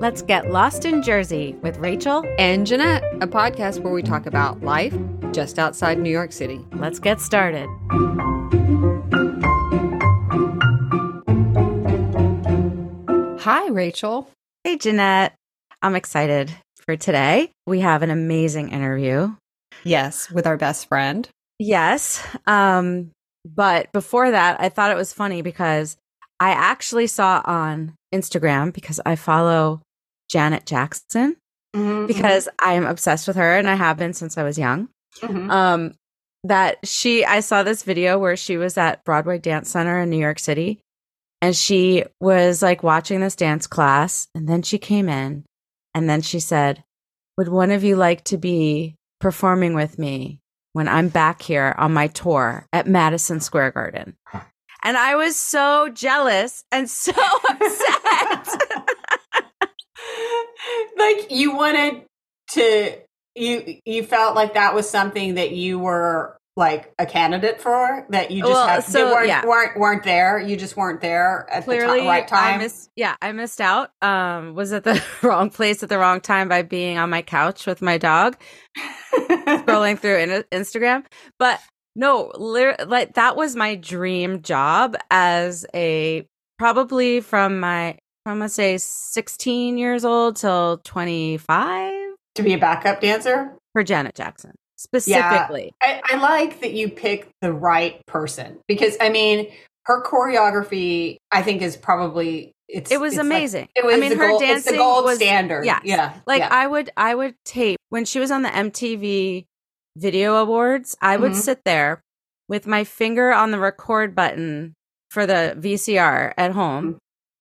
Let's get lost in Jersey with Rachel and Jeanette, a podcast where we talk about life just outside New York City. Let's get started. Hi, Rachel. Hey, Jeanette. I'm excited for today. We have an amazing interview. Yes, with our best friend. Yes. Um, but before that, I thought it was funny because I actually saw on Instagram because I follow Janet Jackson mm-hmm. because I am obsessed with her and I have been since I was young. Mm-hmm. Um, that she, I saw this video where she was at Broadway Dance Center in New York City and she was like watching this dance class and then she came in and then she said, Would one of you like to be performing with me when I'm back here on my tour at Madison Square Garden? And I was so jealous and so upset. like you wanted to you you felt like that was something that you were like a candidate for that you just well, had, so, weren't, yeah. weren't weren't there you just weren't there at Clearly, the right time I missed, yeah i missed out um was at the wrong place at the wrong time by being on my couch with my dog scrolling through in- instagram but no like that was my dream job as a probably from my I'm gonna say 16 years old till 25 to be a backup dancer for Janet Jackson specifically. Yeah, I, I like that you picked the right person because I mean her choreography I think is probably it's it was amazing. Like, it was I mean her gold, dancing it's the gold was, standard. Yeah, yeah. Like yeah. I would I would tape when she was on the MTV Video Awards. I would mm-hmm. sit there with my finger on the record button for the VCR at home mm-hmm.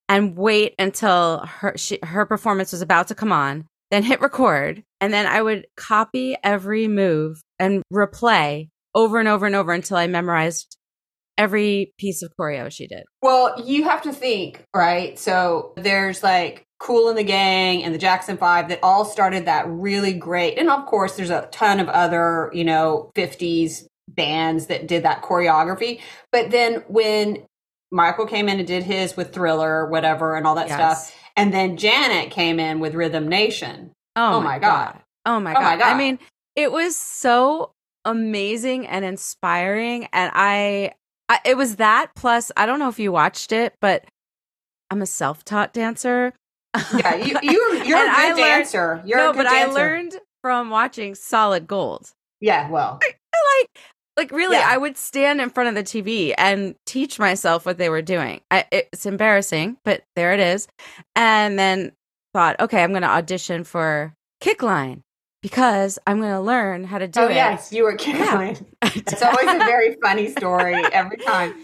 and wait until her she, her performance was about to come on then hit record, and then I would copy every move and replay over and over and over until I memorized every piece of choreo she did. Well, you have to think, right? So there's like Kool and the Gang and the Jackson 5 that all started that really great. And of course, there's a ton of other, you know, 50s bands that did that choreography. But then when Michael came in and did his with Thriller, whatever, and all that yes. stuff, and then Janet came in with Rhythm Nation. Oh, oh my, god. god. Oh my, oh god. my god. I mean, it was so amazing and inspiring and I, I it was that plus I don't know if you watched it, but I'm a self-taught dancer. Yeah, you, you you're a good learned, dancer. You're no, but dancer. I learned from watching Solid Gold. Yeah, well, I, I like like really, yeah. I would stand in front of the TV and teach myself what they were doing. I, it's embarrassing, but there it is. And then thought, okay, I'm going to audition for Kickline because I'm going to learn how to do oh, it. yes, you were Kickline. Yeah. it's always a very funny story every time.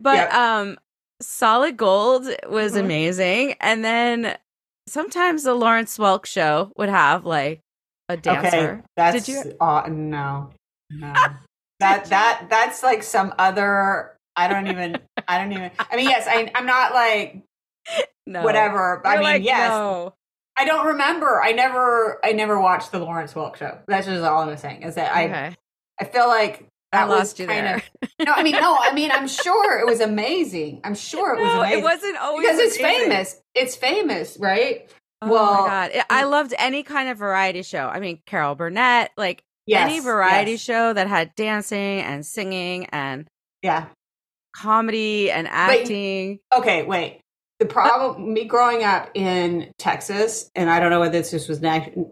But um, Solid Gold was mm-hmm. amazing, and then sometimes the Lawrence Welk show would have like a dancer. Okay, that's Did you? Uh, no, no that that that's like some other i don't even i don't even i mean yes I, i'm not like no whatever You're i mean like, yes no. i don't remember i never i never watched the lawrence welk show that's just all i'm saying is that i i feel like that I lost you there. Of, no, I mean, no, I mean, I'm sure it was amazing. I'm sure it was no, amazing. It wasn't always because it's famous. It's famous, right? Oh well, my god, I loved any kind of variety show. I mean, Carol Burnett, like Yes, any variety yes. show that had dancing and singing and yeah, comedy and acting. Okay, wait. The uh problem, me growing up in Texas, and I don't know whether this was,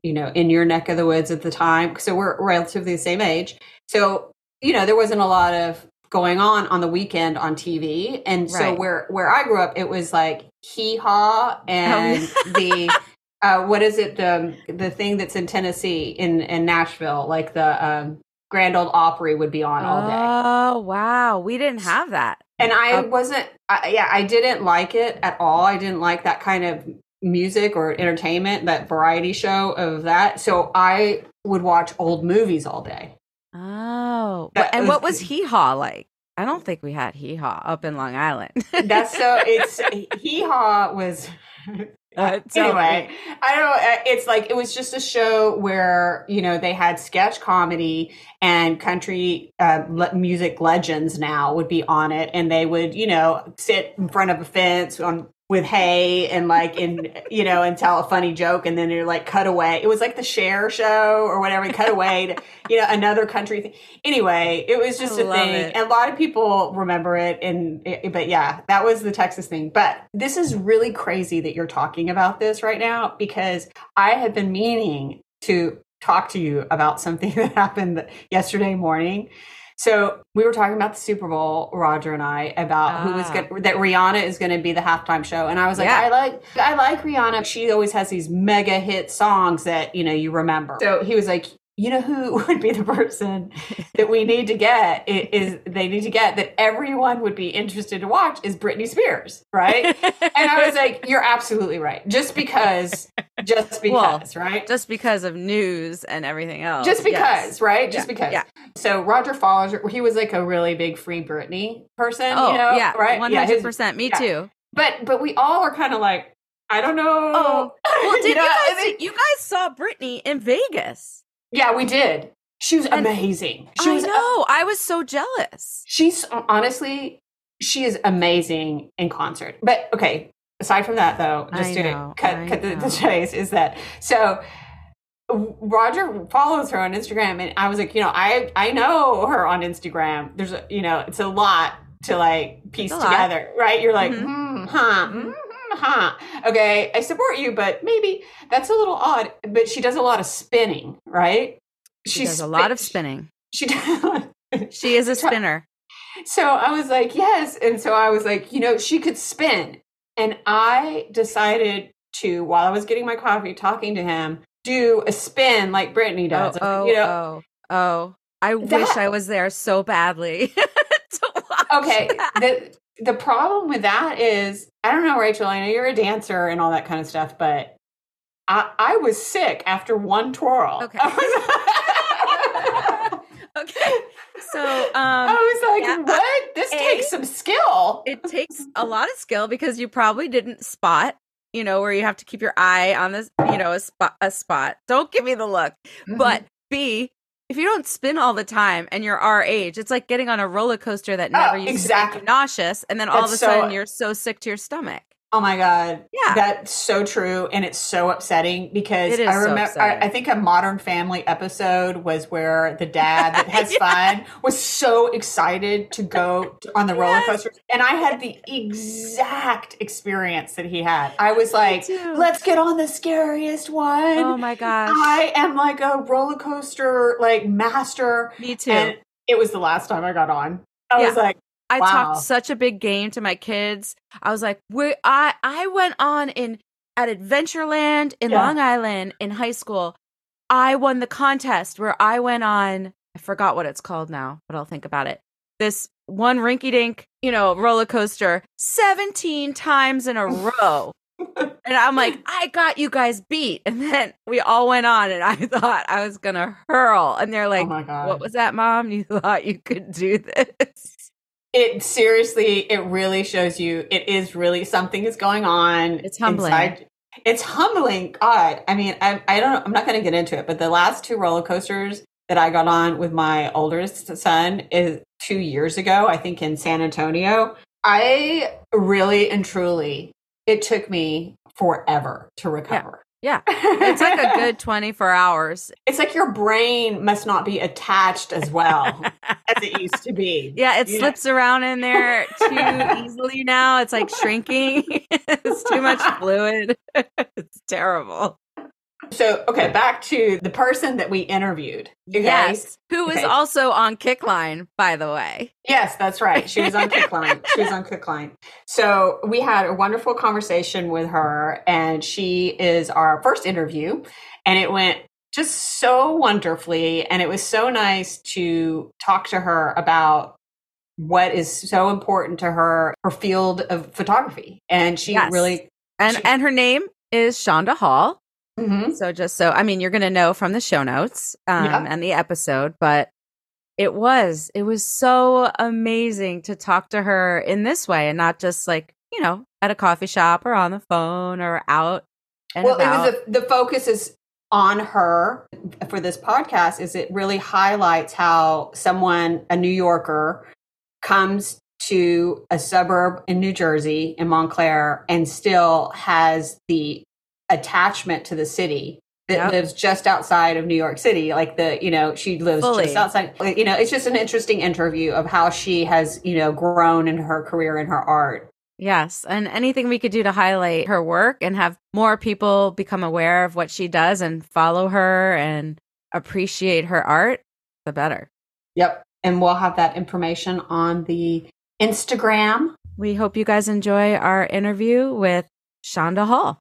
you know, in your neck of the woods at the time. So we're relatively the same age. So you know, there wasn't a lot of going on on the weekend on TV, and right. so where where I grew up, it was like hee haw oh, and oh. the uh, what is it the the thing that's in Tennessee in in Nashville like the um, Grand Ole Opry would be on all day. Oh wow, we didn't have that. And I wasn't I, yeah, I didn't like it at all. I didn't like that kind of music or entertainment, that variety show of that. So I would watch old movies all day. Oh. That and what was Hee Haw like? I don't think we had Hee Haw up in Long Island. that's so it's Hee Haw was uh, anyway, I don't know. Uh, it's like it was just a show where you know they had sketch comedy and country uh, le- music legends now would be on it, and they would you know sit in front of a fence on with hay and like in you know and tell a funny joke and then you're like cut away. It was like the Cher show or whatever cut away to you know another country thing anyway it was just I a thing. it. and a lot of people remember it and it, but yeah that was the texas thing. But this is really crazy that you're talking about this right now because i have been meaning to talk to you about something that happened yesterday morning so we were talking about the Super Bowl, Roger and I, about who was Ah. going that Rihanna is going to be the halftime show, and I was like, Yeah. I like, I like Rihanna. She always has these mega hit songs that you know you remember. So he was like, you know who would be the person that we need to get is they need to get that everyone would be interested to watch is Britney Spears, right? and I was like, you're absolutely right. Just because, just Well, because, right? just because of news and everything else. just because, Yes. right? Just Yeah, because. yeah. So Roger follows. He was like a really big free Britney person. Oh, you know, yeah, right? one hundred percent. Me yeah. too. But but we all were kind of like, I don't know. Oh, well, did you, know, I guys? think- you guys saw Britney in Vegas. yeah, we did. She was And- amazing. She I was know. I was so jealous. she's uh, honestly she is amazing in concert but okay aside from that though just I to know, cut, I cut the, the chase is that so roger follows her on instagram and i was like you know i i know her on instagram there's a you know it's a lot to like piece lot. together right you're like Mhm. hmm, huh Mhm. mhm, huh okay i support you but maybe that's a little odd but she does a lot of spinning right She does a lot of spinning. she does She is a spinner. so I was like, yes. And so I was like, you know, she could spin. And I decided to, while I was getting my coffee, talking to him, do a spin like Britney Oh, does. oh, you know, oh, oh. I wish I was there so badly. to watch okay. that. The the problem with that is, I don't know, Rachel. I know you're a dancer and all that kind of stuff, but I I was sick after one twirl. Okay. Okay. So, I um, was like, yeah, what? This A- takes some skill. it takes a lot of skill because you probably didn't spot, you know, where you have to keep your eye on this, you know, a spot, a spot. Don't give me the look. Mm-hmm. But B, if you don't spin all the time and you're our age, it's like getting on a roller coaster that Oh, never used exactly. to make you nauseous, and then all of a That's so- sudden you're so sick to your stomach. Oh my god. Yeah. That's so true and it's so upsetting because I so remember I. I think a modern family episode was where the dad that has Yeah. fun was so excited to go to- on the roller coaster and I had the exact experience that he had. I was like, let's get on the scariest one. Oh my gosh. I am like a roller coaster like master Me too. and it was the last time I got on. I was like, I Wow. talked such a big game to my kids. I was like, we I I went on in at Adventureland in Yeah. Long Island in high school. I won the contest where I went on I forgot what it's called now, but I'll think about it. This one rinky dink, you know, roller coaster 17 times in a row. and I'm like, I got you guys beat. And then we all went on and I thought I was gonna hurl. And they're oh like, oh my god. What was that, mom? You thought you could do this? It seriously it really shows you it is really something is going on It's humbling. inside. it's humbling god i mean i, I don't i'm not going to get into it but the last two roller coasters that i got on with my oldest son is two years ago i think in san antonio i really and truly it took me forever to recover Yeah. It's like a good 24 hours. it's like your brain must not be attached as well as it used to be Yeah, it You know? slips around in there too easily now. It's like shrinking. it's too much fluid. it's terrible. So, okay, back to the person that we interviewed. okay? Yes. Who was Okay. also on Kickline, by the way. Yes, that's right. She was on Kickline. she was on Kickline. So we had a wonderful conversation with her, and she is our first interview, and it went just so wonderfully. And it was so nice to talk to her about what is so important to her, her field of photography. And she Yes. really, And She- and her name is Chanda Hall. Mhm. So just so I mean you're gonna know from the show notes um Yeah. and the episode, but it was it was so amazing to talk to her in this way and not just like, you know, at a coffee shop or on the phone or out and well, about. it was the, the focus is on her for this podcast is it really highlights how someone a new yorker comes to a suburb in New Jersey in Montclair and still has the attachment to the city that Yep. lives just outside of New York City. Like the, you know, she lives Fully. just outside. You know, it's just an interesting interview of how she has, you know, grown in her career and her art. Yes. And anything we could do to highlight her work and have more people become aware of what she does and follow her and appreciate her art, the better. Yep. And we'll have that information on the Instagram. We hope you guys enjoy our interview with Chanda Hall.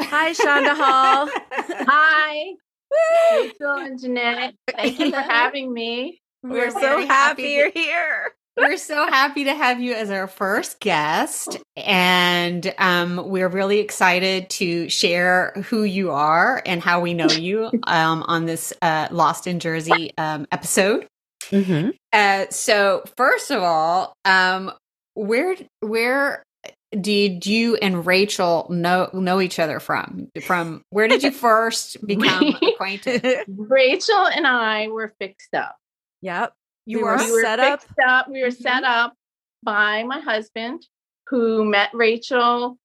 Hi, Chanda Hall. Hi, Rachel and Jeanette. Thank you for having me. We're so happy happy you're here. We're so happy to have you as our first guest, and um, we're really excited to share who you are and how we know you um, on this uh, Lost in Jersey um, episode. Mm-hmm. Uh, so, first of all, um, where where did you and Rachel know know each other from? From where did you first become acquainted? Rachel and I were fixed up. yep. You We were were We were set up? fixed up. We were set up by my husband, who met Rachel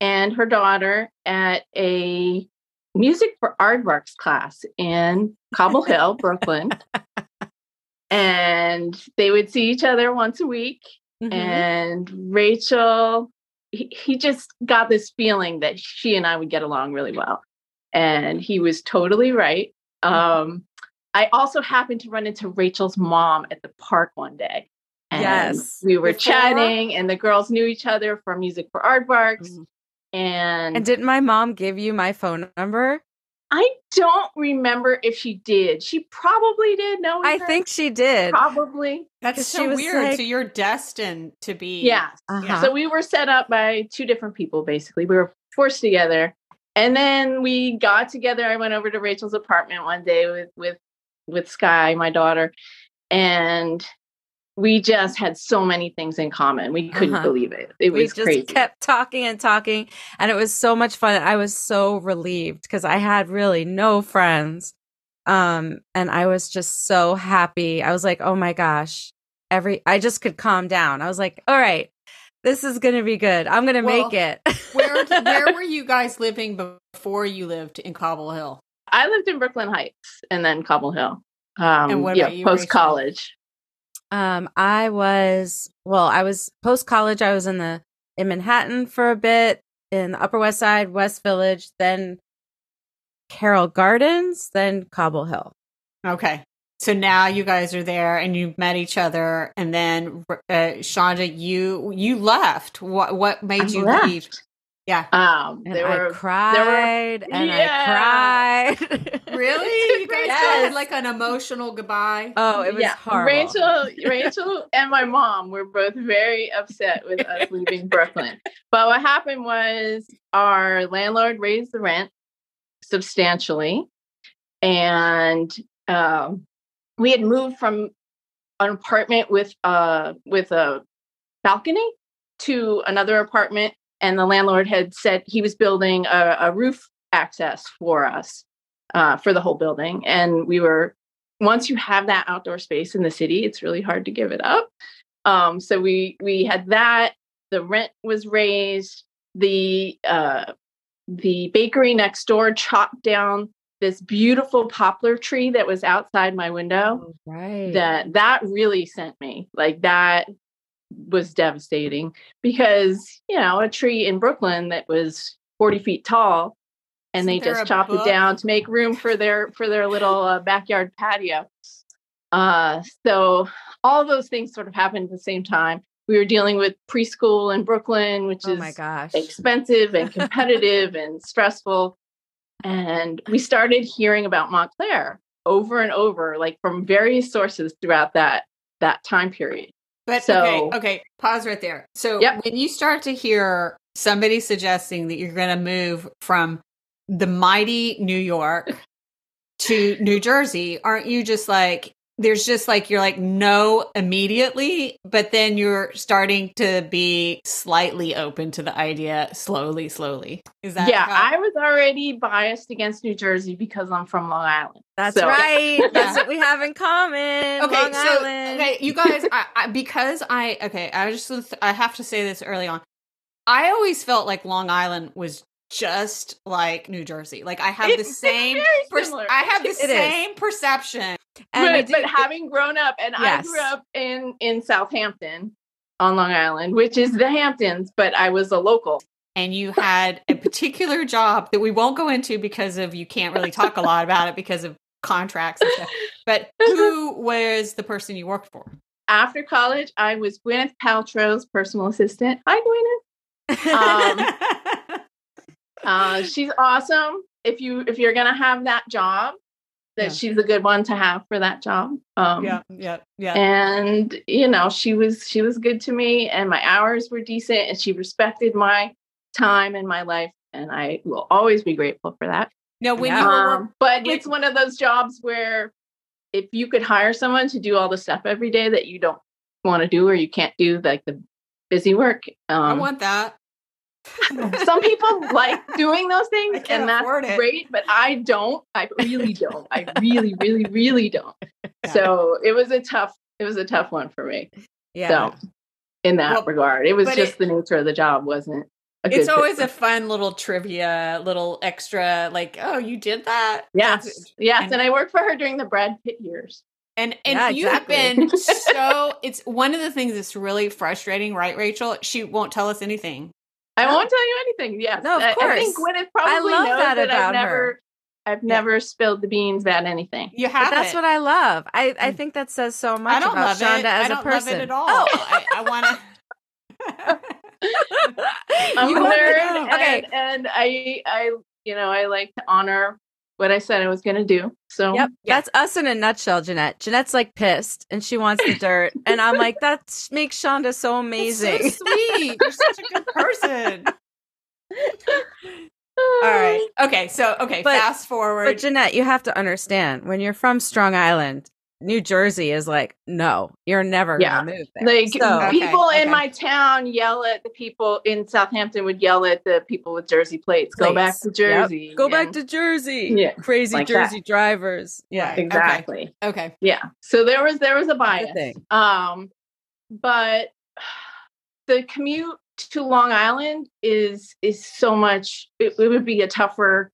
and her daughter at a music for aardvarks class in Cobble Hill, Brooklyn. And they would see each other once a week. Mhm. and Rachel, he, he just got this feeling that she and I would get along really well. And he was totally right. Um, I also happened to run into Rachel's mom at the park one day. And Yes. We were Before- chatting, and the girls knew each other from Music for Aardvarks. Mhm. And, And didn't my mom give you my phone number? I don't remember if she did. She probably did No, I her. think she did. probably. That's so she was weird. like- so you're destined to be. Yeah. Uh-huh. So we were set up by two different people, basically. We were forced together. And then we got together. I went over to Rachel's apartment one day with with with Sky, my daughter, and we just had so many things in common. We couldn't Uh-huh. believe it. It was we was just crazy. kept talking and talking and it was so much fun i was so relieved because i had really no friends um and i was just so happy i was like oh my gosh every i just could calm down i was like all right this is gonna be good i'm gonna Well, make it Where where were you guys living before you lived in Cobble Hill? I lived in Brooklyn Heights and then Cobble Hill. Um, And what yeah, about you, Rachel? post college. Um i was well i was post college i was in the in manhattan for a bit in the upper west side west village then carroll gardens then cobble hill Okay. So now you guys are there and you met each other and then uh, Chanda you you left. What what made I you left. leave? Yeah. Um, And there I were cried and Yeah. I cried. Really? You guys Yes. did like an emotional goodbye? Oh, it was horrible. Rachel, Rachel, and my mom were both very upset with us leaving Brooklyn. But what happened was our landlord raised the rent substantially, and um, we had moved from an apartment with uh with a balcony to another apartment, and the landlord had said he was building a, a roof access for us uh, for the whole building, and we were once you have that outdoor space in the city, it's really hard to give it up. Um, so we we had that. The rent was raised. The uh, the bakery next door chopped down this beautiful poplar tree that was outside my window. right. That that really sent me like that was devastating because you know a tree in Brooklyn that was forty feet tall and Isn't they just chopped book? it down to make room for their for their little uh, backyard patio. Uh, so all those things sort of happened at the same time. We were dealing with preschool in Brooklyn, which oh is my gosh. expensive and competitive and stressful. And we started hearing about Montclair over and over, like from various sources throughout that that time period. But So- okay, okay, pause right there. So Yep. when you start to hear somebody suggesting that you're going to move from the mighty New York to New Jersey, aren't you just like there's just like you're like no immediately, but then you're starting to be slightly open to the idea slowly, slowly. Is that yeah, how- I was already biased against New Jersey because I'm from Long Island. That's So- right. Yeah. That's what we have in common. okay, Long so Island. okay, you guys, I, I, because I okay, I just I have to say this early on. I always felt like Long Island was just like New Jersey. Like I have It's- the same, per- I have the It is. same perception. And but, but having grown up, and Yes. I grew up in in Southampton on Long Island, which is the Hamptons, but I was a local. and you had a particular job that we won't go into because of you can't really talk a lot about it because of contracts and stuff. But who was the person you worked for? After college, I was Gwyneth Paltrow's personal assistant. Hi, Gwyneth. Um, Uh, she's awesome. If you if you're gonna have that job, that Yeah. she's a good one to have for that job. Um, yeah, yeah, yeah. and you know she was she was good to me and my hours were decent and she respected my time in my life and i will always be grateful for that no, when Yeah. you were um, but when- it's one of those jobs where if you could hire someone to do all the stuff every day that you don't want to do or you can't do like the busy work I um, want that. Some people like doing those things and that's great but i don't i really don't i really really really don't Yeah. so it was a tough it was a tough one for me yeah. so in that Well, regard, it was just it- the nature of the job, wasn't a It's always a fun little trivia, little extra, like, oh, you did that. yes, That's- yes, and- and, I worked for her during the Brad Pitt years. And and Yeah, you have exactly. been so it's one of the things that's really frustrating, right, Rachel? She won't tell us anything. I won't tell you anything. Yes, No, of I, I think. Gwyneth probably love knows that that, about I've never, her. I've Yeah. never spilled the beans about anything. You But have that's what I love. I, I mm. think that says so much I don't about love Chanda it. as I don't a person. love it at all. Oh, I, I want to. I'm You a wanna nerd, know. and, Okay. and I, I, you know, I like to honor what I said I was going to do. So Yep, Yeah. that's us in a nutshell, Jeanette. Jeanette's like pissed and she wants the dirt, and I'm like, that makes Chanda so amazing. So sweet. You're such a good person. All right. Okay. So okay. But- fast forward. But Jeanette, you have to understand when you're from Strong Island, New Jersey is like, no, you're never Yeah. gonna move there. Like so, people okay. in my town yell at the people in Southampton would yell at the people with Jersey plates. Go back Plates. to Yep. Jersey. go back to Jersey. Yeah, crazy like Jersey drivers. Yeah, Right. Exactly. okay. Yeah. So there was there was a bias. thing. Um, but the commute to Long Island is is so much. It, it would be a tougher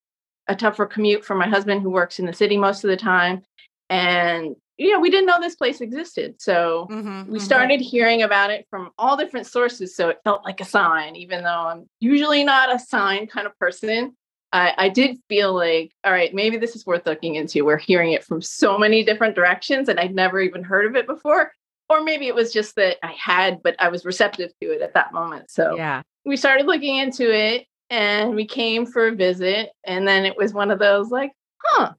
a tougher commute for my husband who works in the city most of the time, and you know we didn't know this place existed. So Mhm, we mhm. started hearing about it from all different sources so it felt like a sign even though i'm usually not a sign kind of person I, I did feel like all right maybe this is worth looking into we're hearing it from so many different directions and i'd never even heard of it before or maybe it was just that i had but i was receptive to it at that moment so Yeah, we started looking into it and we came for a visit and then it was one of those like huh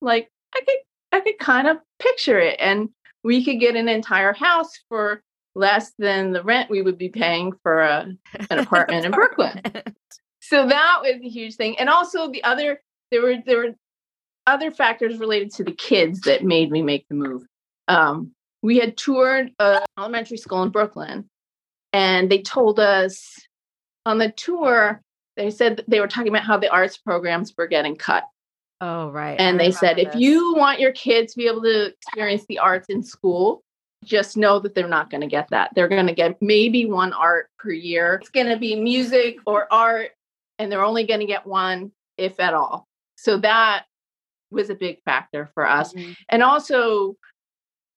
like i could i could kind of picture it and we could get an entire house for less than the rent we would be paying for a, an apartment in brooklyn. So that was a huge thing and also the other there were there were other factors related to the kids that made me make the move. Um, we had toured a elementary school in brooklyn and they told us on the tour they said they were talking about how the arts programs were getting cut Oh, right. and I they said if you want your kids to be able to experience the arts in school just know that they're not going to get that they're going to get maybe one art per year it's going to be music or art and they're only going to get one if at all so that was a big factor for us Mhm. and also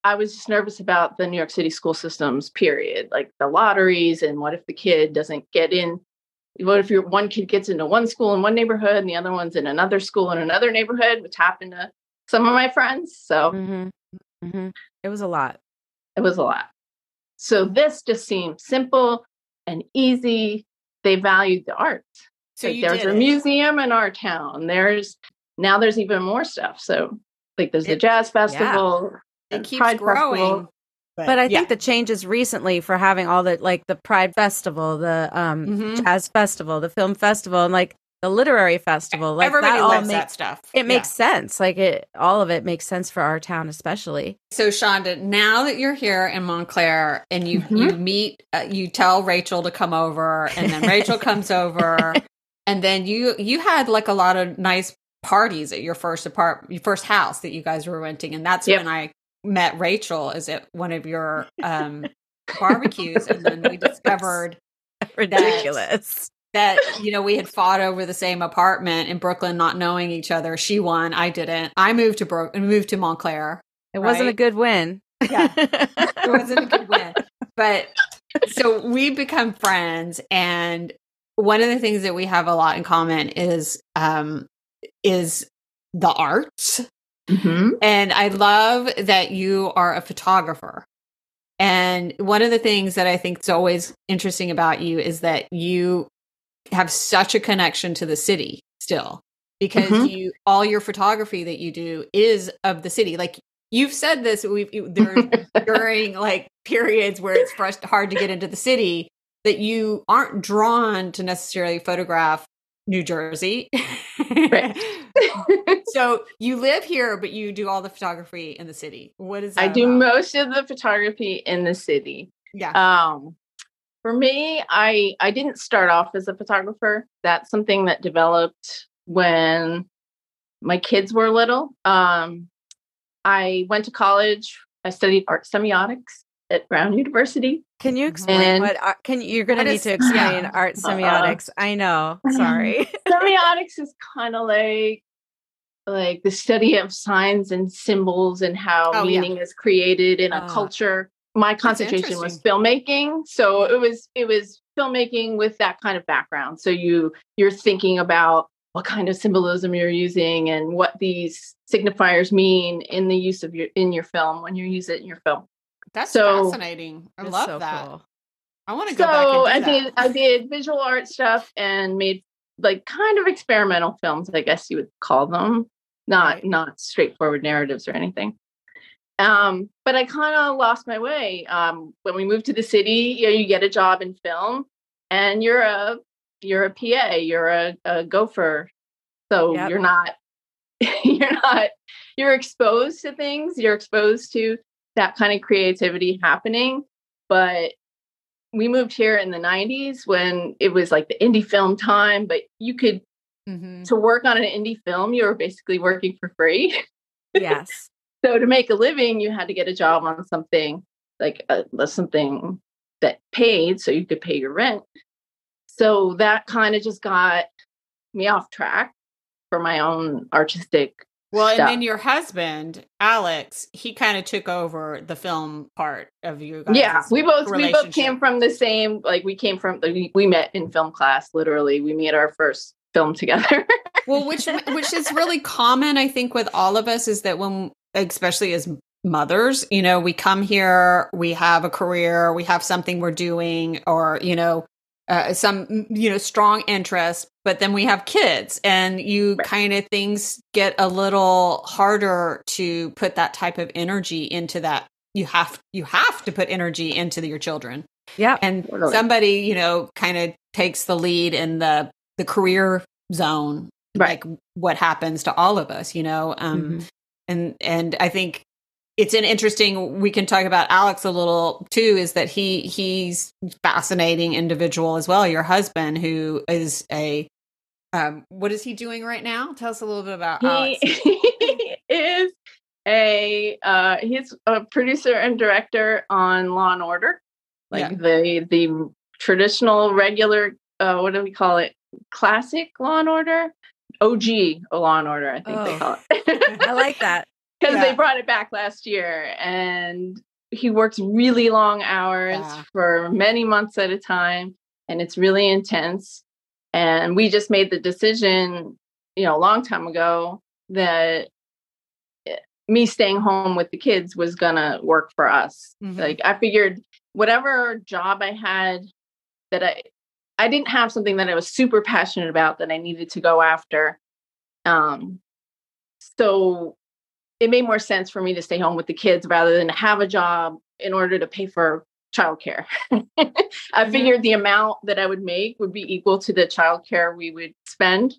i was just nervous about the new york city school systems period like the lotteries and what if the kid doesn't get in what if your one kid gets into one school in one neighborhood and the other one's in another school in another neighborhood which happened to some of my friends so Mhm. Mhm. It was a lot. it was a lot so this just seemed simple and easy they valued the art So like there's a it. museum in our town there's now there's even more stuff so like there's the It- jazz festival It keeps Pride growing. Festival. But I yeah. think the changes recently for having all the like the Pride Festival, the um Mhm. Jazz Festival, the Film Festival, and like the literary festival. Like Everybody that all loves make- that stuff. It makes sense. Like it, all of it makes sense for our town, especially. So Chanda, now that you're here in Montclair and you Mhm. you meet, uh, you tell Rachel to come over, and then Rachel comes over, and then you you had like a lot of nice parties at your first apart your first house that you guys were renting, and that's Yep. when I met Rachel. Is at one of your um barbecues, and then we discovered Ridiculous. that you know we had fought over the same apartment in Brooklyn, not knowing each other. She won, I didn't. I moved to Bro- moved to Montclair. It wasn't a good win. Yeah. it wasn't a good win. But so we become friends and one of the things that we have a lot in common is um is the arts. Mhm. And I love that you are a photographer. And one of the things that I think is always interesting about you is that you have such a connection to the city still because Mhm. you all your photography that you do is of the city. Like you've said this we've you- there during like periods where it's hard to get into the city that you aren't drawn to necessarily photograph New Jersey. Right. so you live here, but you do all the photography in the city. What is that I do about? most of the photography in the city. Yeah. Um, for me, I I didn't start off as a photographer. That's something that developed when my kids were little. Um, I went to college. I studied art semiotics at Brown University. Can you explain And- what? Art, can you, you're going to need to explain yeah. art semiotics? I know. Sorry. semiotics is kind of like like the study of signs and symbols and how Oh, yeah. meaning is created in a Ah. culture my concentration was filmmaking so it was it was filmmaking with that kind of background so you you're thinking about what kind of symbolism you're using and what these signifiers mean in the use of your in your film when you use it in your film That's so- fascinating. I love so that. cool. I want to so go back I and do did that. I did visual art stuff and made like kind of experimental films, I guess you would call them. Not Right. not straightforward narratives or anything. Um, but I kind of lost my way. Um, when we moved to the city, you know, you get a job in film and you're a you're a PA, you're a, a gopher. So Yep. you're not you're not you're exposed to things, you're exposed to that kind of creativity happening. But we moved here in the 90s when it was like the indie film time, but you could Mhm. to work on an indie film, you were basically working for free. Yes. so to make a living, you had to get a job on something like uh, something that paid so you could pay your rent. So that kind of just got me off track for my own artistic Well, and then your husband, Alex, he kind of took over the film part of you guys. yeah we both we both came from the same like we came from like, we, we met in film class literally. We made our first film together. Well, which which is really common, I think, with all of us is that when, especially as mothers, you know, we come here, we have a career, we have something we're doing, or you know, uh, some you know strong interest, but then we have kids, and you Right. kind of things get a little harder to put that type of energy into that. You have you have to put energy into your children yeah and Totally. somebody you know kind of takes the lead in the the career zone Right. like what happens to all of us you know um Mhm. and and i think it's an interesting we can talk about alex a little too is that he he's fascinating individual as well your husband who is a um what is he doing right now tell us a little bit about alex he is a uh he's a producer and director on law and order like Yeah. the the traditional regular uh what do we call it classic law and order og law and order i think they Oh. call it I like that. Because Yeah. they brought it back last year and he works really long hours Yeah. for many months at a time and it's really intense and we just made the decision you know a long time ago that eh, me staying home with the kids was gonna work for us Mhm. like i figured whatever job i had that i i didn't have something that i was super passionate about that i needed to go after um so it made more sense for me to stay home with the kids rather than have a job in order to pay for childcare. I mm-hmm. figured the amount that I would make would be equal to the childcare we would spend.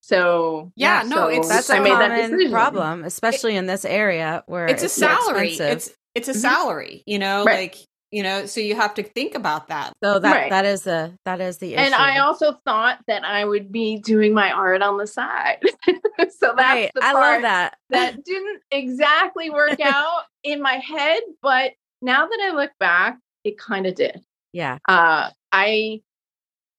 So yeah, yeah no, so it's that's a common problem, especially it, in this area where it's, it's a salary. It's it's a mm-hmm. salary, you know, right. like you know so you have to think about that so that right. that is the that is the issue. and i also thought that i would be doing my art on the side so that's right. the part i love that that didn't exactly work out in my head but now that i look back it kind of did yeah uh i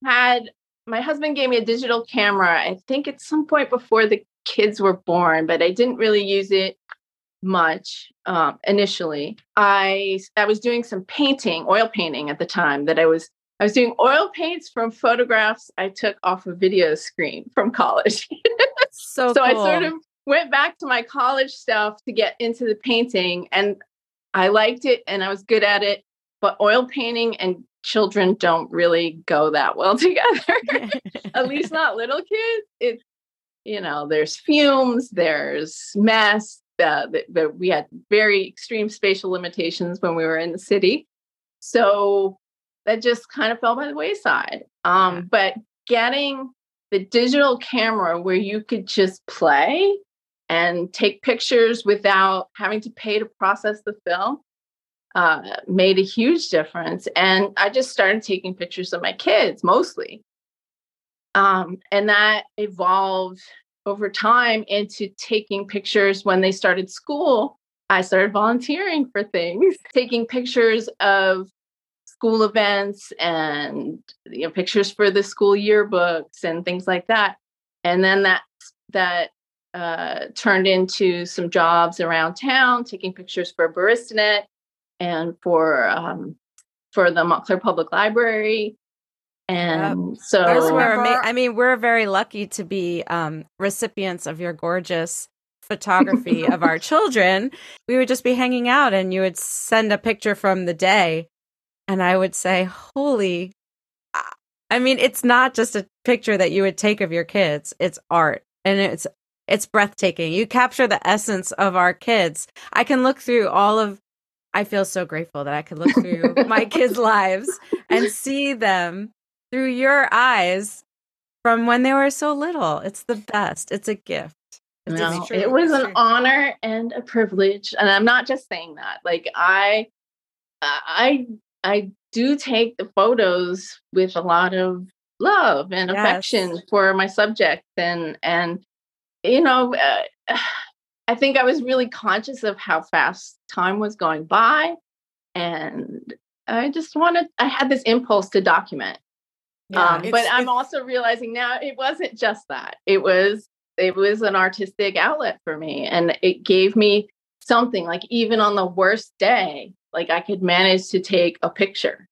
had my husband gave me a digital camera i think at some point before the kids were born but i didn't really use it much um, initially. I I was doing some painting, oil painting at the time that I was I was doing oil paints from photographs I took off a video screen from college. so so cool. I sort of went back to my college stuff to get into the painting and I liked it and I was good at it, but oil painting and children don't really go that well together. at least not little kids. It's you know, there's fumes, there's mess, uh, that, that we had very extreme spatial limitations when we were in the city. So that just kind of fell by the wayside. Um, yeah. But getting the digital camera where you could just play and take pictures without having to pay to process the film uh, made a huge difference. And I just started taking pictures of my kids mostly. Um, and that evolved over time into taking pictures when they started school. I started volunteering for things, taking pictures of school events and you know pictures for the school yearbooks and things like that. And then that that uh, turned into some jobs around town, taking pictures for Baristanet and for um, for the Montclair Public Library and yep. so ama- I mean, we're very lucky to be um, recipients of your gorgeous photography of our children. We would just be hanging out and you would send a picture from the day and I would say, "Holy I mean, it's not just a picture that you would take of your kids. It's art and it's it's breathtaking. You capture the essence of our kids. I can look through all of I feel so grateful that I could look through my kids' lives and see them through your eyes from when they were so little. It's the best. It's a gift. It's no, it was an honor and a privilege, and I'm not just saying that. Like I, I, I do take the photos with a lot of love and yes. affection for my subject, and and you know, uh, I think I was really conscious of how fast time was going by, and I just wanted. I had this impulse to document, yeah, um, but I'm also realizing now it wasn't just that. It was it was an artistic outlet for me, and it gave me something. Like even on the worst day, like I could manage to take a picture.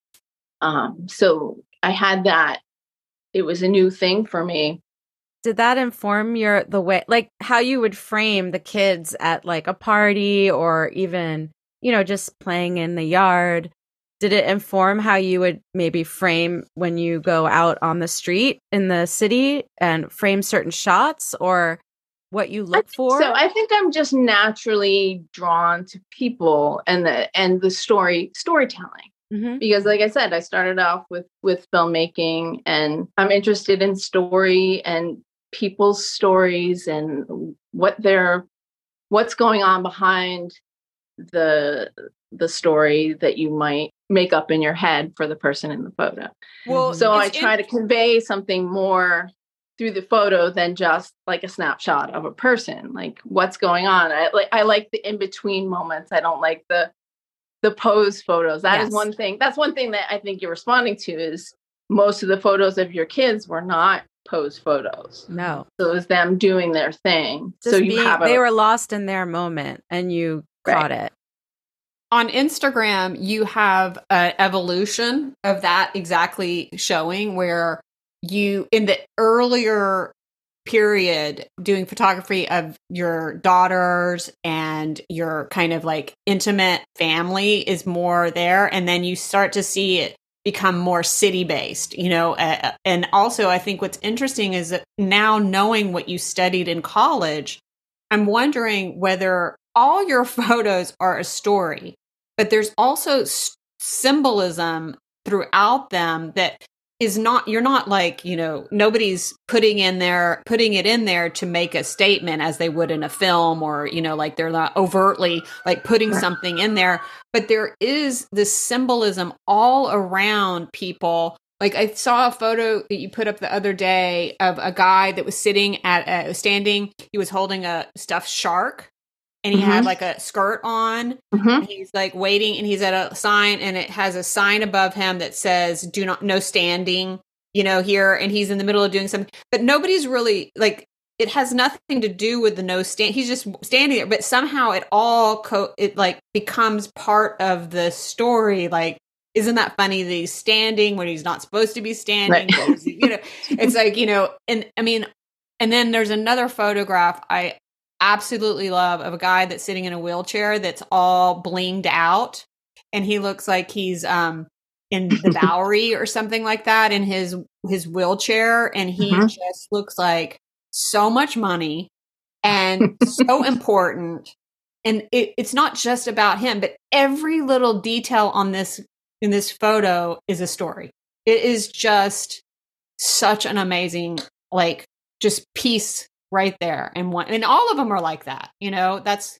Um, so I had that. It was a new thing for me. Did that inform your the way, like how you would frame the kids at like a party or even you know just playing in the yard? Did it inform how you would maybe frame when you go out on the street in the city and frame certain shots or what you look for so i think i'm just naturally drawn to people and the and the story storytelling mm-hmm. because like i said i started off with with filmmaking and i'm interested in story and people's stories and what they're what's going on behind the the story that you might make up in your head for the person in the photo. Well, so I try to convey something more through the photo than just like a snapshot of a person. Like what's going on. I like I like the in between moments. I don't like the the pose photos. That yes. is one thing. That's one thing that I think you're responding to is most of the photos of your kids were not pose photos. No. So it was them doing their thing. Just so you being, have a, they were lost in their moment and you right. caught it on Instagram, you have an evolution of that exactly showing where you, in the earlier period, doing photography of your daughters and your kind of like intimate family is more there. And then you start to see it become more city based, you know. Uh, and also, I think what's interesting is that now knowing what you studied in college, I'm wondering whether all your photos are a story but there's also symbolism throughout them that is not you're not like you know nobody's putting in there putting it in there to make a statement as they would in a film or you know like they're not overtly like putting right. something in there. But there is this symbolism all around people. Like i saw a photo that you put up the other day of a guy that was sitting at a standing he was holding a stuffed shark and he mm-hmm. had like a skirt on mm-hmm. he's like waiting and he's at a sign and it has a sign above him that says do not no standing you know here and he's in the middle of doing something but nobody's really like it has nothing to do with the no stand he's just standing there but somehow it all co- it like becomes part of the story like isn't that funny that he's standing when he's not supposed to be standing right. you know it's like you know and i mean and then there's another photograph i absolutely love of a guy that's sitting in a wheelchair that's all blinged out and he looks like he's um in the Bowery or something like that in his his wheelchair and he mm-hmm. just looks like so much money and so important and it, it's not just about him but every little detail on this in this photo is a story it is just such an amazing like just piece right there and one and all of them are like that you know that's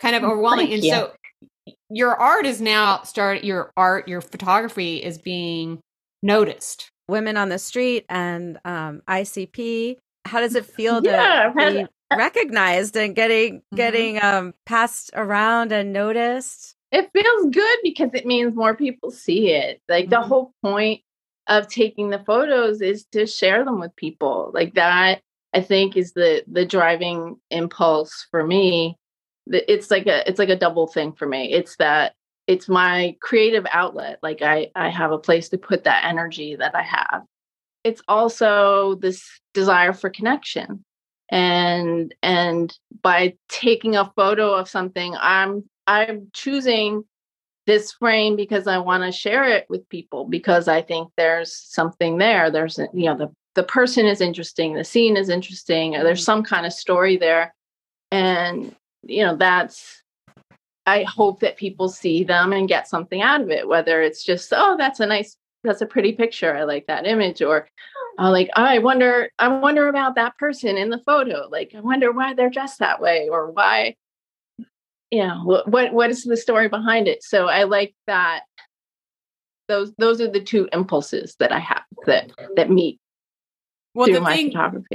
kind of overwhelming Thank and you. so your art is now start your art your photography is being noticed women on the street and um, icp how does it feel to yeah, be recognized and getting mm-hmm. getting um, passed around and noticed it feels good because it means more people see it like mm-hmm. the whole point of taking the photos is to share them with people like that I think is the the driving impulse for me. It's like a it's like a double thing for me. It's that it's my creative outlet. Like I I have a place to put that energy that I have. It's also this desire for connection. And and by taking a photo of something, I'm I'm choosing this frame because I want to share it with people because I think there's something there. There's you know the the person is interesting, the scene is interesting, there's mm-hmm. some kind of story there. And, you know, that's, I hope that people see them and get something out of it, whether it's just, oh, that's a nice, that's a pretty picture. I like that image. Or, uh, like, oh, I wonder, I wonder about that person in the photo. Like, I wonder why they're dressed that way or why, you know, what, what, what is the story behind it? So I like that those those are the two impulses that I have that that meet well, the thing,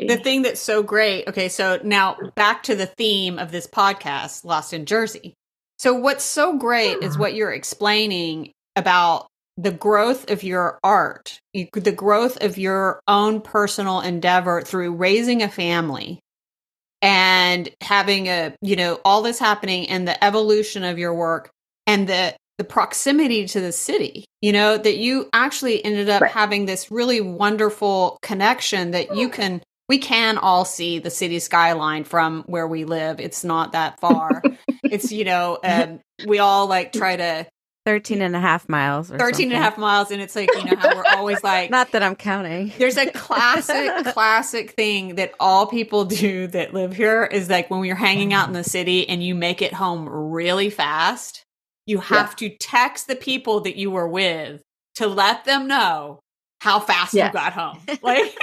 the thing that's so great. Okay, so now back to the theme of this podcast, Lost in Jersey. So what's so great is what you're explaining about the growth of your art, the growth of your own personal endeavor through raising a family and having a, you know, all this happening and the evolution of your work and the the proximity to the city, you know, that you actually ended up right. having this really wonderful connection that you can, we can all see the city skyline from where we live. It's not that far. it's, you know, um, we all like try to 13 and a half miles 13 something. and a half miles and it's like you know how we're always like not that i'm counting there's a classic classic thing that all people do that live here is like when you're hanging out in the city and you make it home really fast you have yeah. to text the people that you were with to let them know how fast yes. you got home. Like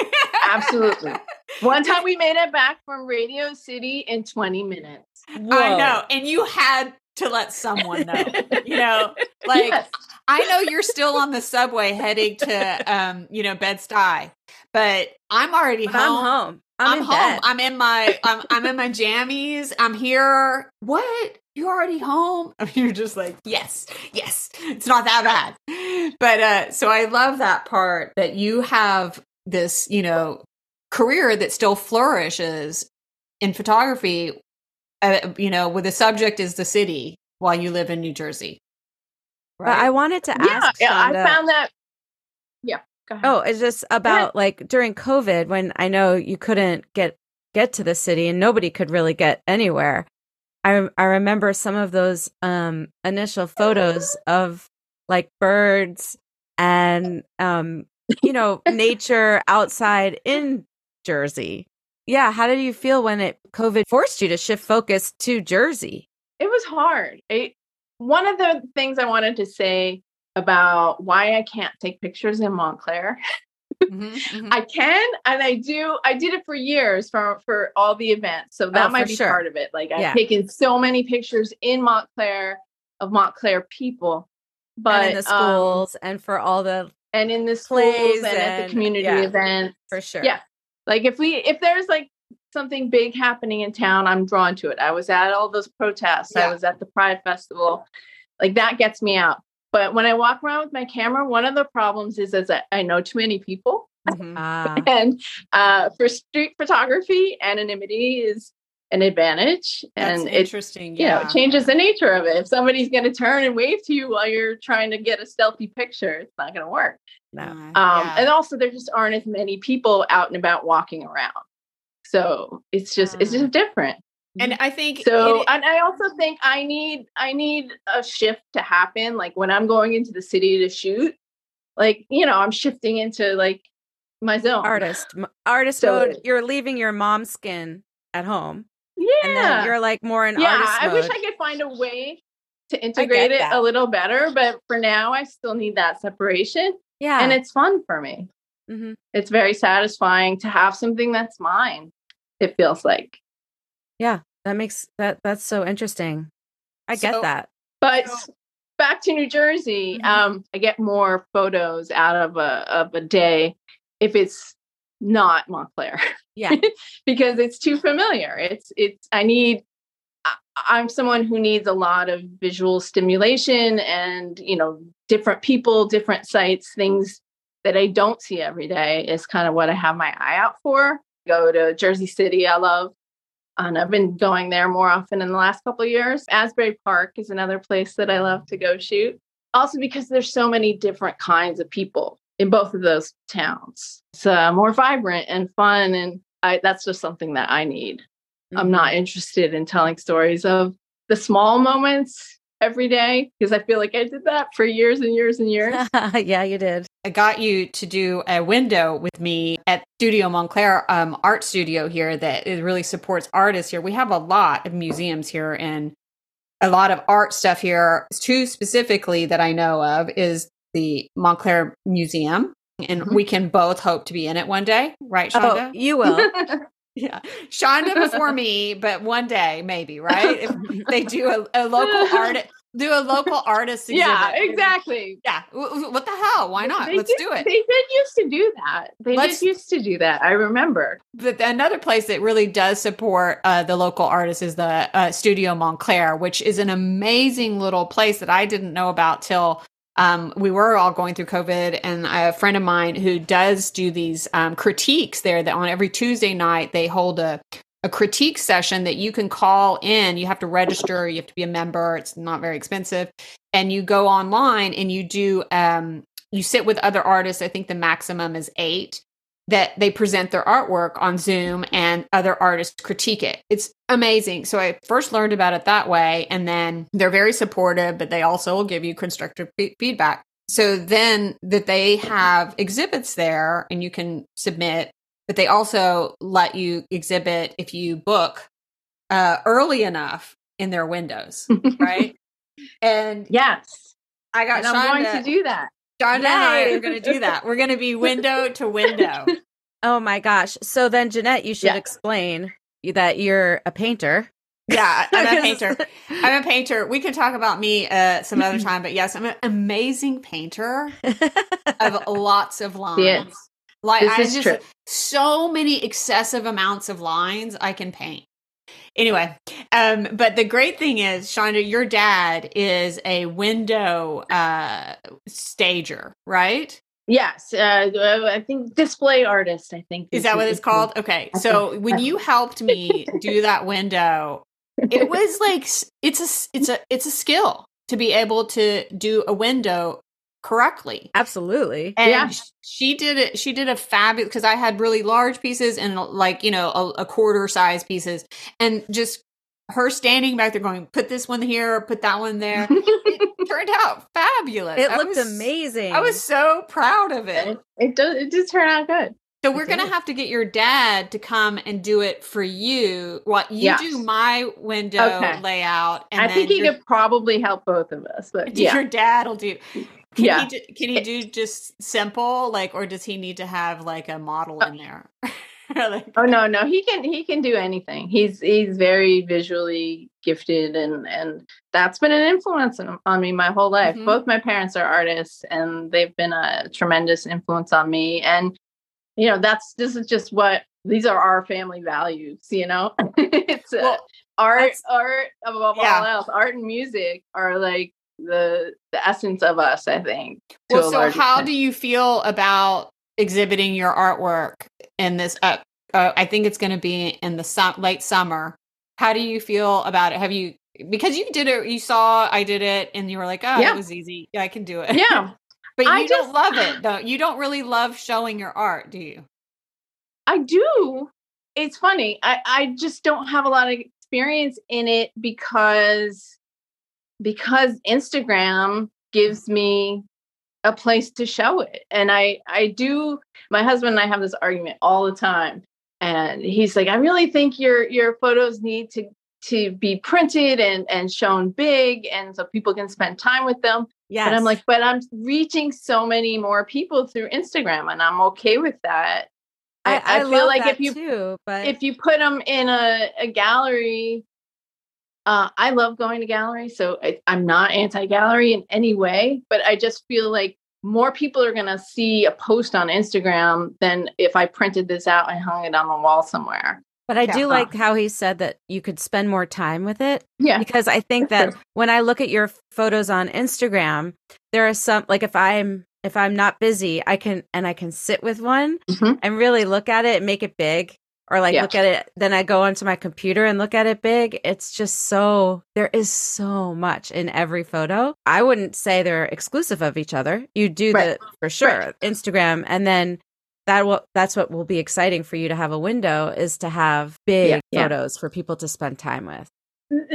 absolutely. One time we made it back from Radio City in 20 minutes. Whoa. I know. And you had to let someone know. you know, like yes. I know you're still on the subway heading to um, you know, Bed-Stuy, but I'm already but home. I'm home. I'm, I'm home. Bed. I'm in my I'm I'm in my jammies. I'm here. What? You're already home? you're just like, yes, yes. It's not that bad. But uh so I love that part that you have this, you know, career that still flourishes in photography uh, you know, where the subject is the city while you live in New Jersey. Right? But I wanted to ask. Yeah, Chanda, I found that. Yeah. Oh, it's just about like during COVID when I know you couldn't get get to the city and nobody could really get anywhere. I I remember some of those um initial photos of like birds and um you know nature outside in Jersey. Yeah, how did you feel when it COVID forced you to shift focus to Jersey? It was hard. One of the things I wanted to say about why I can't take pictures in Montclair. Mm-hmm, mm-hmm. I can and I do. I did it for years for for all the events. So that Oh, might be sure. part of it. Like I've Yeah. taken so many pictures in Montclair of Montclair people. But and in the um, schools and for all the and in the schools and, at the community yeah. events. for sure. Yeah. Like if we if there's like something big happening in town, I'm drawn to it. I was at all those protests. Yeah. I was at the Pride Festival. Like that gets me out. But when I walk around with my camera, one of the problems is is that I know too many people. Mhm. Ah, And uh, for street photography, anonymity is an advantage. That's and it interesting. you know, Yeah. it changes the nature of it. If somebody's going to turn and wave to you while you're trying to get a stealthy picture, it's not going to work. no. Um, Yeah. And also, there just aren't as many people out and about walking around. So it's just it's Mm. just different. And I think So it- and I also think I need I need a shift to happen. Like when I'm going into the city to shoot, like you know, I'm shifting into like my zone. artist artist So- mode you're leaving your mom's skin at home Yeah. and then you're like more in yeah, I mode wish I could find a way to integrate it that. a little better, but for now I still need that separation. yeah And it's fun for me. Mhm. It's very satisfying to have something that's mine. It feels like. That makes that that's so interesting i get that But back to New Jersey, Mhm. um, I get more photos out of a of a day if it's not Montclair. Yeah. because it's too familiar. It's it's I need I- I'm someone who needs a lot of visual stimulation and you know different people, different sites, things that I don't see every day is kind of what I have my eye out for. Go to Jersey City, I love and I've been going there more often in the last couple of years. Asbury Park is another place that I love to go shoot. Also because there's so many different kinds of people in both of those towns. It's uh, more vibrant and fun, and I, that's just something that I need. I'm Mhm. not interested in telling stories of the small moments every day because I feel like I did that for years and years and years. yeah you did I got you to do a window with me at Studio Montclair um, Art Studio here that it really supports artists here. We have a lot of museums here and a lot of art stuff here. Two specifically that I know of is the Montclair Museum, and Mhm. we can both hope to be in it one day, right, oh Chanda? you will Yeah, Chanda before me, but one day maybe, right? If they do a, a local art, do a local artist exhibit. yeah, exactly. Yeah, what the hell? Why not? They Let's did- do it. They did used to do that. They Let's- did used to do that. I remember. But another place that really does support uh, the local artists is the uh, Studio Montclair, which is an amazing little place that I didn't know about till um, we were all going through COVID. And a friend of mine who does do these um, critiques there, that on every Tuesday night they hold a a critique session that you can call in. You have to register. You have to be a member. It's not very expensive, and you go online and you do. Um, you sit with other artists. I think the maximum is eight that they present their artwork on Zoom and other artists critique it. It's amazing. So I first learned about it that way. And then they're very supportive, but they also will give you constructive fe- feedback. So then that they have exhibits there and you can submit, but they also let you exhibit if you book uh, early enough in their windows, right? and Yes. I got And I'm going to do that. Chanda and I Yay. are going to do that. We're going to be window to window. oh my gosh so then jeanette you should Yeah. explain that you're a painter Yeah, I'm a painter. I'm a painter. We can talk about me uh, some other time, but yes, I'm an amazing painter of lots of lines. Yes. Like This I is just true. so many excessive amounts of lines I can paint. Anyway, um, but the great thing is, Chanda, your dad is a window uh, stager, right? Yes. Uh, I think display artist, I think. Is that what it's called? Okay. I So think- when you helped me do that window, it was like it's a it's a it's a skill to be able to do a window correctly. absolutely And Yeah. she did it. She did a fabulous because I had really large pieces and like you know a, a quarter size pieces, and just her standing back there going, "Put this one here, put that one there." it turned out fabulous. it I looked was- amazing I was so proud of it. it, it does. It did turn out good. So we're gonna have to get your dad to come and do it for you. What you Yes. do my window Okay. layout, and I then think he your, could probably help both of us. But yeah, your dad will do. Can yeah. He do, can he do just simple, like, or does he need to have like a model in there? like, oh no, no, he can he can do anything. He's he's very visually gifted, and and that's been an influence on, on me my whole life. Mm-hmm. Both my parents are artists, and they've been a tremendous influence on me. And you know, that's this is just what these are our family values. You know, it's uh, well, art, art above yeah. all else. Art and music are like the the essence of us. I think. Well, so how extent. do you feel about exhibiting your artwork in this uh, uh I think it's going to be in the su- late summer. How do you feel about it? Have you because you did it you saw I did it and you were like, "Oh, yeah. it was easy. Yeah, I can do it." Yeah. but you I don't just, love it though. You don't really love showing your art, do you? I do. It's funny. I I just don't have a lot of experience in it because because Instagram gives me a place to show it. And I I do my husband and I have this argument all the time. And he's like, I really think your your photos need to to be printed and and shown big and so people can spend time with them. Yeah. And I'm like, but I'm reaching so many more people through Instagram and I'm okay with that. I, I, I feel like if you too, but if you put them in a, a gallery uh, I love going to galleries, so I, I'm not anti-gallery in any way, but I just feel like more people are going to see a post on Instagram than if I printed this out and hung it on the wall somewhere. But I yeah. do like how he said that you could spend more time with it. Yeah. Because I think that when I look at your photos on Instagram, there are some like if I'm if I'm not busy, I can and I can sit with one mm-hmm. and really look at it and make it big or like yeah. look at it then i go onto my computer and look at it big it's just so there is so much in every photo i wouldn't say they're exclusive of each other you do right. the for sure right. instagram and then that will that's what will be exciting for you to have a window is to have big yeah. photos yeah. for people to spend time with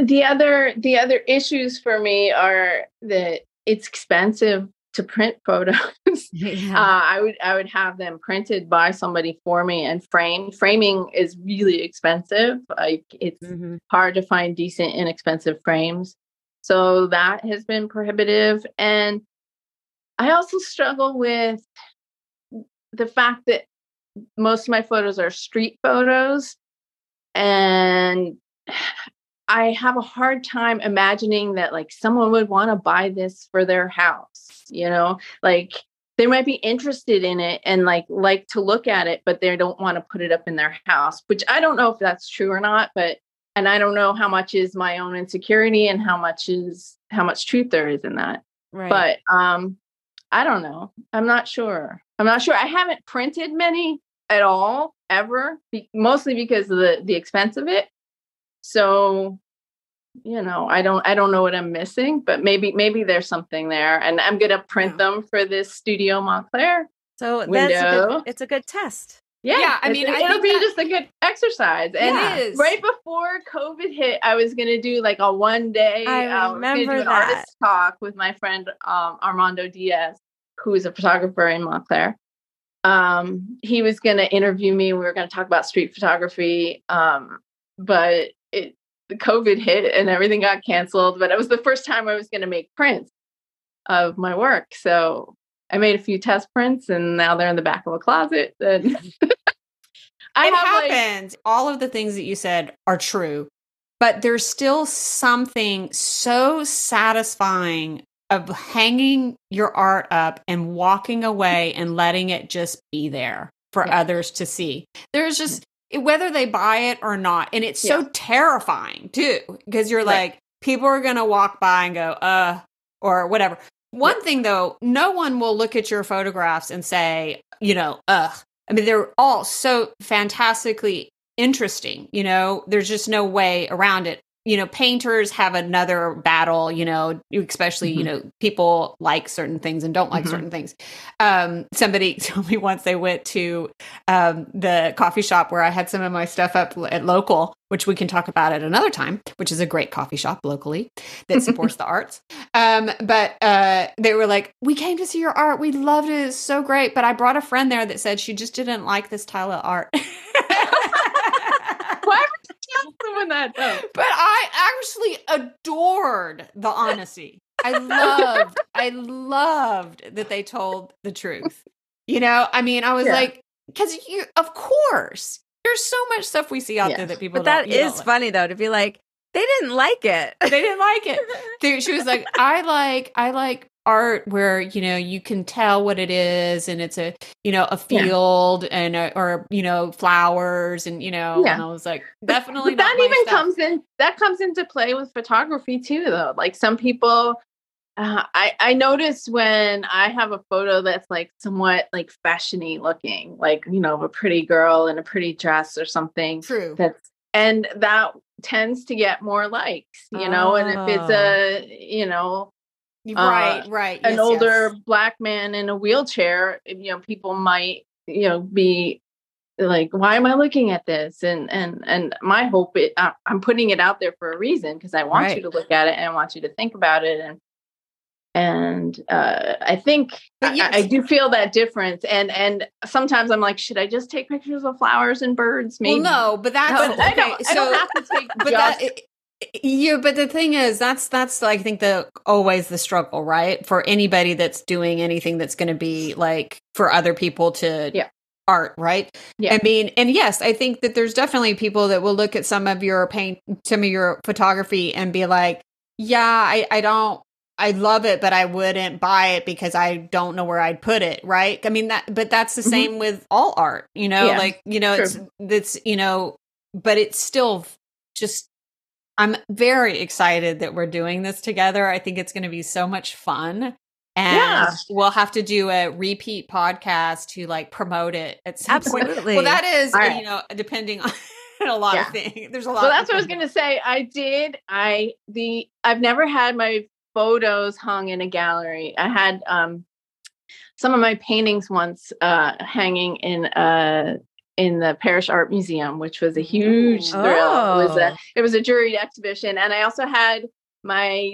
the other the other issues for me are that it's expensive to print photos. Yeah. Uh, I would I would have them printed by somebody for me and framed. Framing is really expensive. Like it's mm-hmm. hard to find decent inexpensive frames. So that has been prohibitive and I also struggle with the fact that most of my photos are street photos and I have a hard time imagining that like someone would want to buy this for their house, you know? Like they might be interested in it and like like to look at it, but they don't want to put it up in their house, which I don't know if that's true or not, but and I don't know how much is my own insecurity and how much is how much truth there is in that. Right. But um I don't know. I'm not sure. I'm not sure. I haven't printed many at all ever, be- mostly because of the the expense of it so you know i don't i don't know what i'm missing but maybe maybe there's something there and i'm gonna print yeah. them for this studio montclair so window. that's a good, it's a good test yeah, yeah I mean, I it'll be that, just a good exercise. And yeah. right before COVID hit, I was gonna do like a one day. I uh, remember do an that. artist talk with my friend um, Armando Diaz, who is a photographer in Montclair. Um, he was gonna interview me. We were gonna talk about street photography. Um, but it the COVID hit and everything got canceled. But it was the first time I was going to make prints of my work. So I made a few test prints and now they're in the back of a closet. And I it happens. Like, All of the things that you said are true, but there's still something so satisfying of hanging your art up and walking away and letting it just be there for yeah. others to see. There's just whether they buy it or not. And it's yeah. so terrifying too, because you're right. like, people are going to walk by and go, uh, or whatever. One yeah. thing though, no one will look at your photographs and say, you know, ugh. I mean, they're all so fantastically interesting. You know, there's just no way around it you know painters have another battle you know especially mm-hmm. you know people like certain things and don't like mm-hmm. certain things. Um somebody told me once they went to um the coffee shop where i had some of my stuff up at local which we can talk about at another time which is a great coffee shop locally that supports the arts. Um but uh they were like we came to see your art. We loved it. It's so great. But i brought a friend there that said she just didn't like this style of art someone that though. But I actually adored the honesty. I loved, I loved that they told the truth. You know, I mean, I was Yeah. like, because you, of course, there's so much stuff we see out there that people But that don't, you don't is like. funny though to be like, they didn't like it. They didn't like it. She was like, I like, I like art where you know you can tell what it is, and it's a you know a Yeah. field and a, or you know flowers, and you know, Yeah. and I was like, definitely but not that even stuff. comes in that comes into play with photography too though like some people uh, I, I notice when I have a photo that's like somewhat like fashiony looking, like you know, of a pretty girl in a pretty dress or something. True. That's and that tends to get more likes, you know. And if it's a you know Uh, right, right. an yes, older yes. black man in a wheelchair, eh, you know, people might, you know, be eh, like, why am I looking at this? And and and my hope, it, I, I'm putting it out there for a reason because I want Right. you to look at it and I want you to think about it. And and uh, I think But I- I, do feel that difference. And and sometimes I'm like, should I just take pictures of flowers and birds? Maybe. Well, no, but that's but okay. I don't. so, I don't have to take. but just- that yeah but the thing is that's that's i think the always the struggle right for anybody that's doing anything that's going to be like for other people to Yeah. art right Yeah. i mean and yes i think that there's definitely people that will look at some of your paint some of your photography and be like yeah i i don't I love it, but I wouldn't buy it because I don't know where I'd put it. Right. I mean, that, but that's the Mhm. same with all art, you know, Yeah, like, you know, true. it's, it's, you know, but it's still just I'm very excited that we're doing this together. I think it's going to be so much fun. And Yeah. we'll have to do a repeat podcast to like promote it at some point. Absolutely. Well, that is, right. you know, depending on a lot Yeah. of things. There's a lot well that's what i was going to say i did i the i've never had my photos hung in a gallery i had um some of my paintings once uh hanging in uh in the Parrish art museum which was a huge Ooh. thrill it was a Oh. it was a juried exhibition and i also had my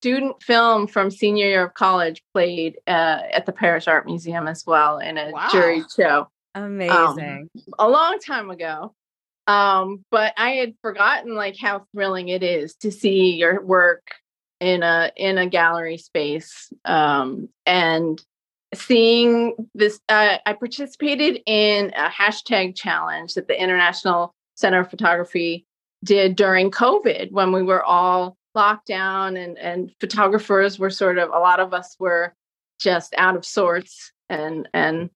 student film from senior year of college played uh, at the Parrish art museum as well in a Wow. juried show Amazing. a long time ago. Um, but I had forgotten like how thrilling it is to see your work in a in a gallery space. Um, and seeing this uh, I participated in a hashtag challenge that the International Center of Photography did during COVID when we were all locked down and and photographers were sort of a lot of us were just out of sorts and and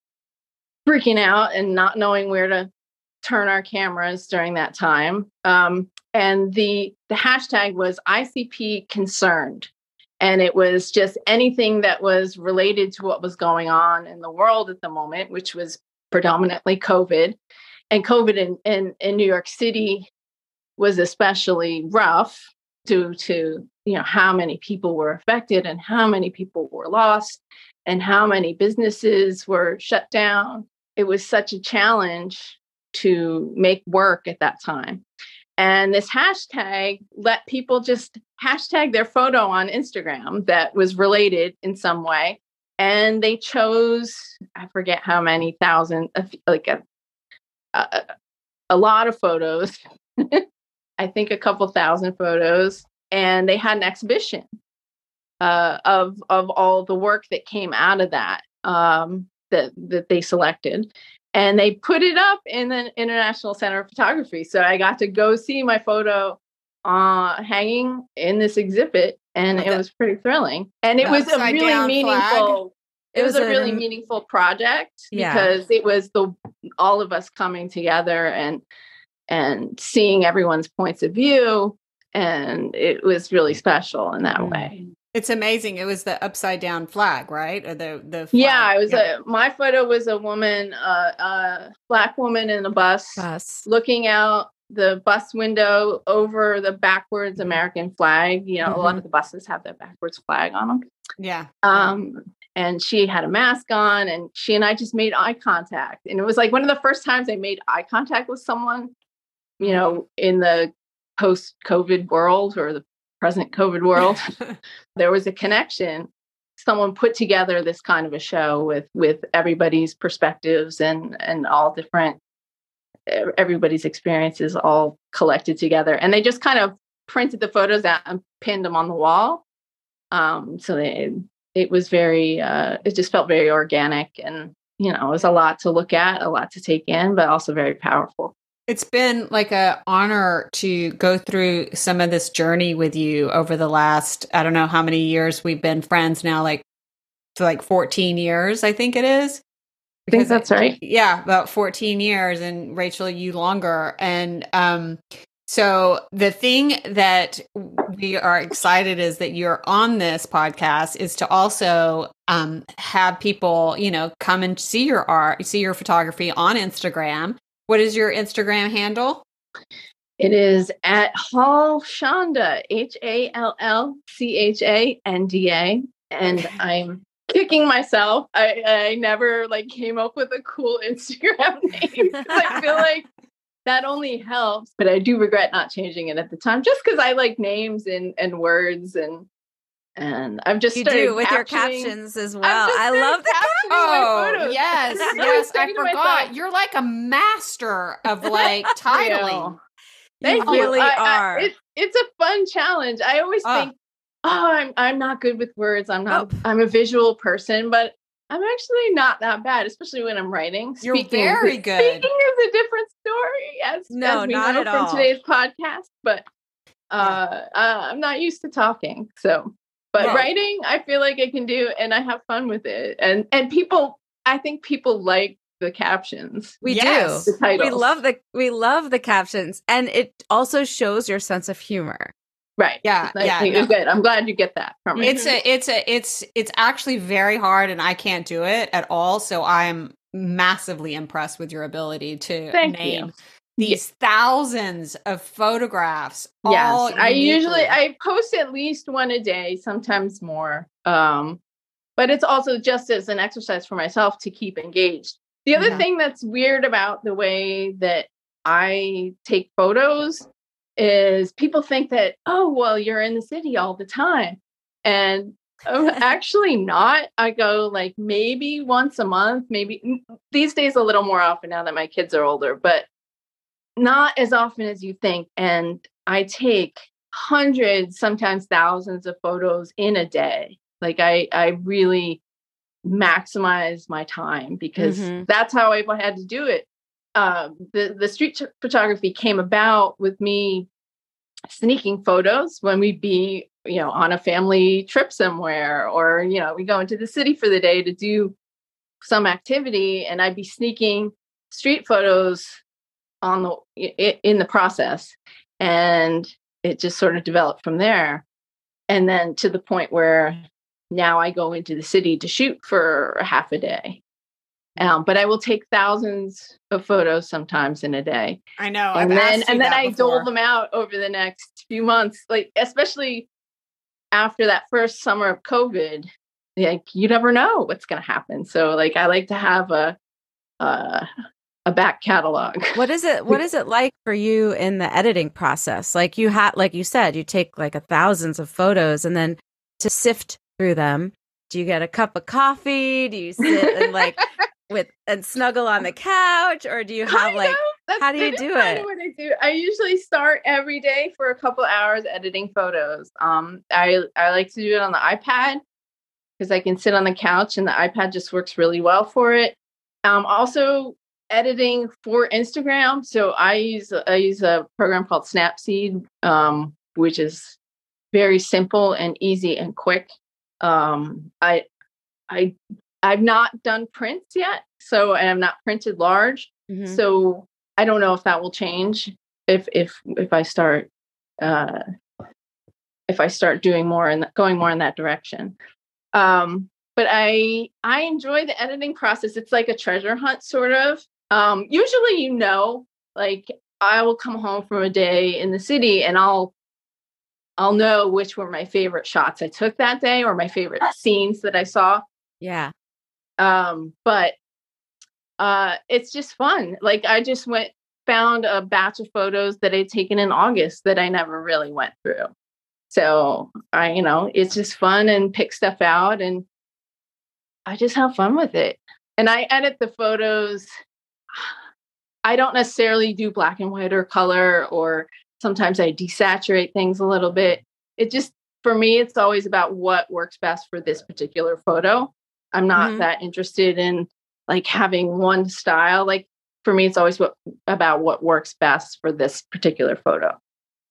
freaking out and not knowing where to turn our cameras during that time. Um, and the the hashtag was ICP concerned. And it was just anything that was related to what was going on in the world at the moment, which was predominantly COVID. And COVID in, in, in New York City was especially rough due to you know how many people were affected and how many people were lost and how many businesses were shut down it was such a challenge to make work at that time and this hashtag let people just hashtag their photo on instagram that was related in some way. And they chose i forget how many thousand like a, a, a lot of photos. I think a couple thousand photos. And they had an exhibition uh, of of all the work that came out of that. Um, that that they selected, and they put it up in the International Center of Photography. So I got to go see my photo uh, hanging in this exhibit, and it was pretty thrilling. And it The was a really meaningful. It, It was, was a really an- meaningful project Yeah. because it was the all of us coming together and and seeing everyone's points of view and it was really special in that Mm. way. It's amazing. It was the upside down flag, right? Or the the Yeah, it was a my photo was a woman, uh, a black woman in a bus, Bus. looking out the bus window over the backwards American flag. You know, a lot of the buses have that backwards flag on them. yeah. Um, and she had a mask on, and she and I just made eye contact, and it was like one of the first times I made eye contact with someone. You know, in the post-COVID world or the present COVID world. there was a connection someone put together this kind of a show with with everybody's perspectives and and all different everybody's experiences all collected together and they just kind of printed the photos out and pinned them on the wall Um, so they, it was very, uh, it just felt very organic and, you know, it was a lot to look at, a lot to take in, but also very powerful. It's been like a honor to go through some of this journey with you over the last, I don't know how many years we've been friends now, like for like 14 years, I think it is. I think that's right. Yeah, about 14 years and Rachel you longer and um so the thing that we are excited is that you're on this podcast is to also um, have people, you know, come and see your art, see your photography on Instagram. What is your Instagram handle? It is at Hall Chanda, H A L L C H A N D A, and I'm kicking myself. I, I never like came up with a cool Instagram name. I feel like that only helps. But I do regret not changing it at the time, just because I like names and and words and and I've just you do with your captions as well. I love the oh yes, yes. I forgot. You're like a master of like titling. You. Really I, are. I, it, it's a fun challenge. I always uh, think, oh, I'm I'm not good with words. I'm not. Oh. I'm a visual person, but I'm actually not that bad, especially when I'm writing. You're speaking, very good. Speaking is a different story, as, no, as we not know at from all. today's podcast. But uh, uh, I'm not used to talking, so. But no. writing, I feel like I can do, and I have fun with it. And and people, I think people like the captions. We yes. do. We love the we love the captions, and it also shows your sense of humor. Right. Yeah. yeah. No. Good. I'm glad you get that from me. It's a, it's a, it's, it's actually very hard and I can't do it at all. So I'm massively impressed with your ability to Thank name you. These thousands of photographs. Yes. I usually, I post at least one a day, sometimes more. Um, but it's also just as an exercise for myself to keep engaged. The other mm-hmm. thing that's weird about the way that I take photos is people think that, oh, well, you're in the city all the time. And I'm actually not. I go like maybe once a month, maybe these days a little more often now that my kids are older, but not as often as you think. And I take hundreds, sometimes thousands of photos in a day. Like I, I really maximize my time because mm-hmm. that's how I had to do it um, the the street photography came about with me sneaking photos when we'd be you know on a family trip somewhere or you know we go into the city for the day to do some activity and i'd be sneaking street photos on the in the process and it just sort of developed from there and then to the point where now i go into the city to shoot for half a day um, but I will take thousands of photos sometimes in a day. I know. And I've then and then I before. dole them out over the next few months, like especially after that first summer of COVID. Like you never know what's going to happen. So like I like to have a a, a back catalog. What is it? What is it like for you in the editing process? Like you had, like you said, you take like a thousands of photos, and then to sift through them, do you get a cup of coffee? Do you sit and like with and snuggle on the couch or do you have like how do you do it what i do i usually start every day for a couple hours editing photos um i i like to do it on the ipad because i can sit on the couch and the ipad just works really well for it um also editing for instagram so i use i use a program called snapseed um which is very simple and easy and quick um i I I've not done prints yet, so and I'm not printed large. Mm-hmm. So I don't know if that will change if if if I start uh if I start doing more and going more in that direction. Um but I I enjoy the editing process. It's like a treasure hunt sort of. Um usually you know, like I will come home from a day in the city and I'll I'll know which were my favorite shots I took that day or my favorite scenes that I saw. Yeah. Um, but uh, it's just fun. Like I just went found a batch of photos that I'd taken in August that I never really went through. So I, you know, it's just fun and pick stuff out and I just have fun with it. And I edit the photos. I don't necessarily do black and white or color, or sometimes I desaturate things a little bit. It just for me, it's always about what works best for this particular photo. I'm not Mhm. that interested in like having one style. Like for me, it's always what about what works best for this particular photo.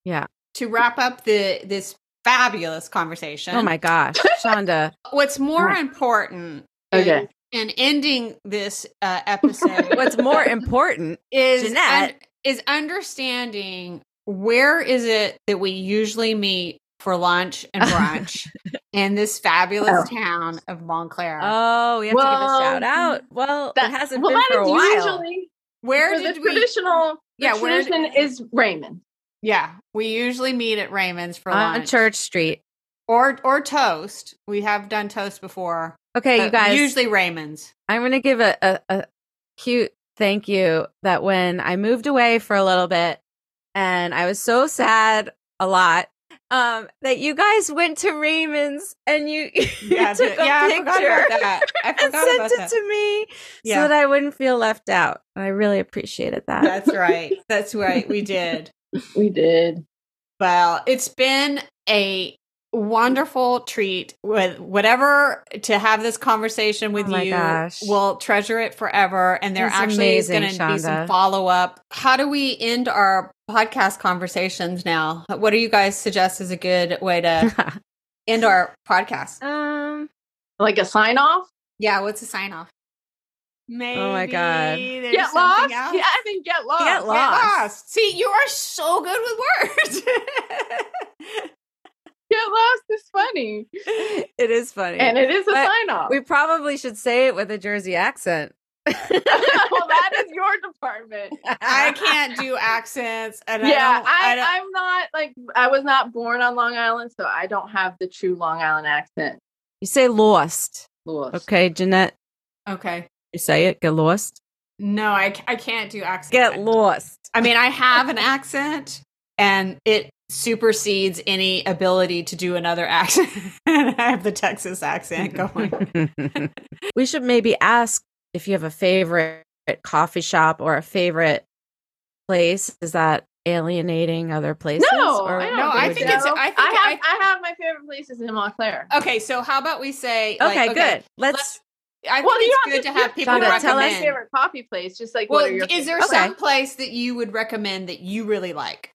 Yeah. To wrap up the this fabulous conversation. Oh my gosh, Chanda. What's more important Okay. In, in ending this uh, episode What's more important? is Jeanette? un- is understanding where is it that we usually meet for lunch and brunch in this fabulous Oh. town of Montclair. Oh, we have to give a shout out. Well, That it hasn't well, been that for a is while. usually where did the we? traditional. Yeah, the where tradition is Raymond. Yeah, we usually meet at Raymond's for on lunch on Church Street. or or toast. We have done toast before. Okay, you guys. usually Raymond's. I'm going to give a, a, a cute thank you that when I moved away for a little bit and I was so sad a lot um that you guys went to Raymond's and you, you Yeah, took a yeah, I picture forgot about that. I and sent about it that. to me Yeah. so that I wouldn't feel left out. And I really appreciated that. That's right. That's right. We did. We did. Well, it's been a wonderful treat with whatever to have this conversation with Oh my you. gosh. We'll treasure it forever. And there It's actually is going to be some follow up. How do we end our podcast conversations now? What do you guys suggest is a good way to end our podcast? um Like a sign off. Yeah, what's a sign off? Maybe Oh my God. Get lost. else. Yeah, I think get lost. Get Get lost. lost. See, you are so good with words. Get lost is funny, it is funny. and it is a But sign off. we probably should say it with a Jersey accent. well, that is your department. I can't do accents, and yeah, I, don't, I, I don't- I'm not like I was not born on Long Island, so I don't have the true Long Island accent. You say lost. Louis. Okay, Jeanette, okay. you say it. Get lost. No, I, I can't do accents. Get lost. I mean, I have an accent, and it supersedes any ability to do another accent. I have the Texas accent going. we should maybe ask if you have a favorite coffee shop or a favorite place. Is that alienating other places? No, or I don't No, I think think it's- I think I I- have I, have my favorite places in Montclair. Okay, so how about we say? like, Okay, good. Let's. let's- I think Well, you it's don't good to have have to- people recommend. tell my us- favorite coffee place. Just like Well, what are your is there Okay. some place that you would recommend that you really like?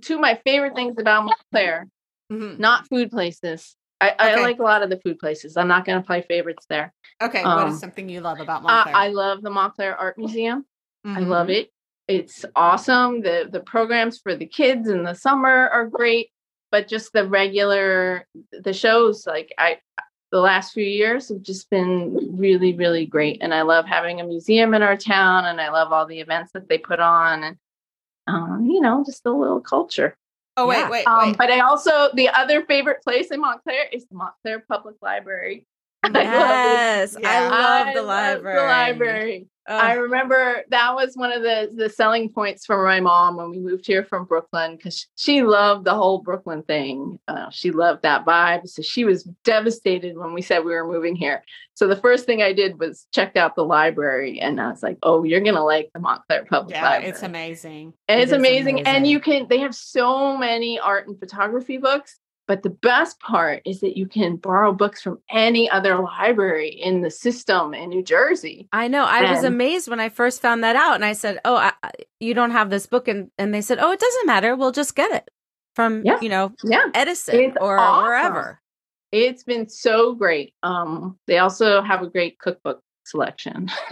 Two of my favorite things about Montclair? Mhm. Not food places. I, I like a lot of the food places. I'm not going to play favorites there. Okay, what Um, is something you love about Montclair? I love the Montclair Art Museum. I Mhm. love it. It's awesome. The the programs for the kids in the summer are great, but just the regular the shows like I the last few years have just been really really great and I love having a museum in our town and I love all the events that they put on and um, you know just a little culture. Oh wait, Yeah. wait, Um, wait. but I also the other favorite place in Montclair is the Montclair Public Library. I love it. Yes, I Yeah. love I the library. the library. Oh, I remember that was one of the the selling points for my mom when we moved here from Brooklyn because she loved the whole Brooklyn thing. Uh, she loved that vibe, so she was devastated when we said we were moving here. So the first thing I did was check out the library, and I was like, "Oh, you're gonna like the Montclair Public yeah, Library." it's amazing. And it's It is amazing. And you can, they have so many art and photography books. But the best part is that you can borrow books from any other library in the system in New Jersey. I know. I was amazed when I first found that out, and I said, "Oh, I, you don't have this book," and and they said, "Oh, it doesn't matter. We'll just get it from Yeah. you know Yeah. Edison It's or awesome. wherever." It's been so great. Um, they also have a great cookbook selection.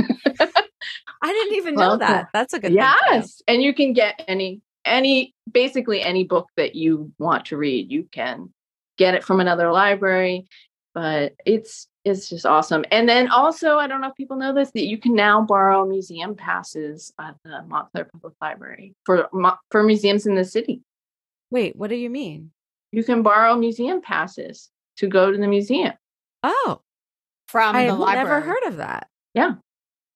I didn't even know Well, that. That's a good. thing yes. And you can get any, any, basically any book that you want to read. You can get it from another library, but it's, it's just awesome. And then also, I don't know if people know this, that you can now borrow museum passes at the Montclair Public Library for, for museums in the city. Wait, what do you mean? You can borrow museum passes to go to the museum Oh, From the library. I the have library. never heard of that. Yeah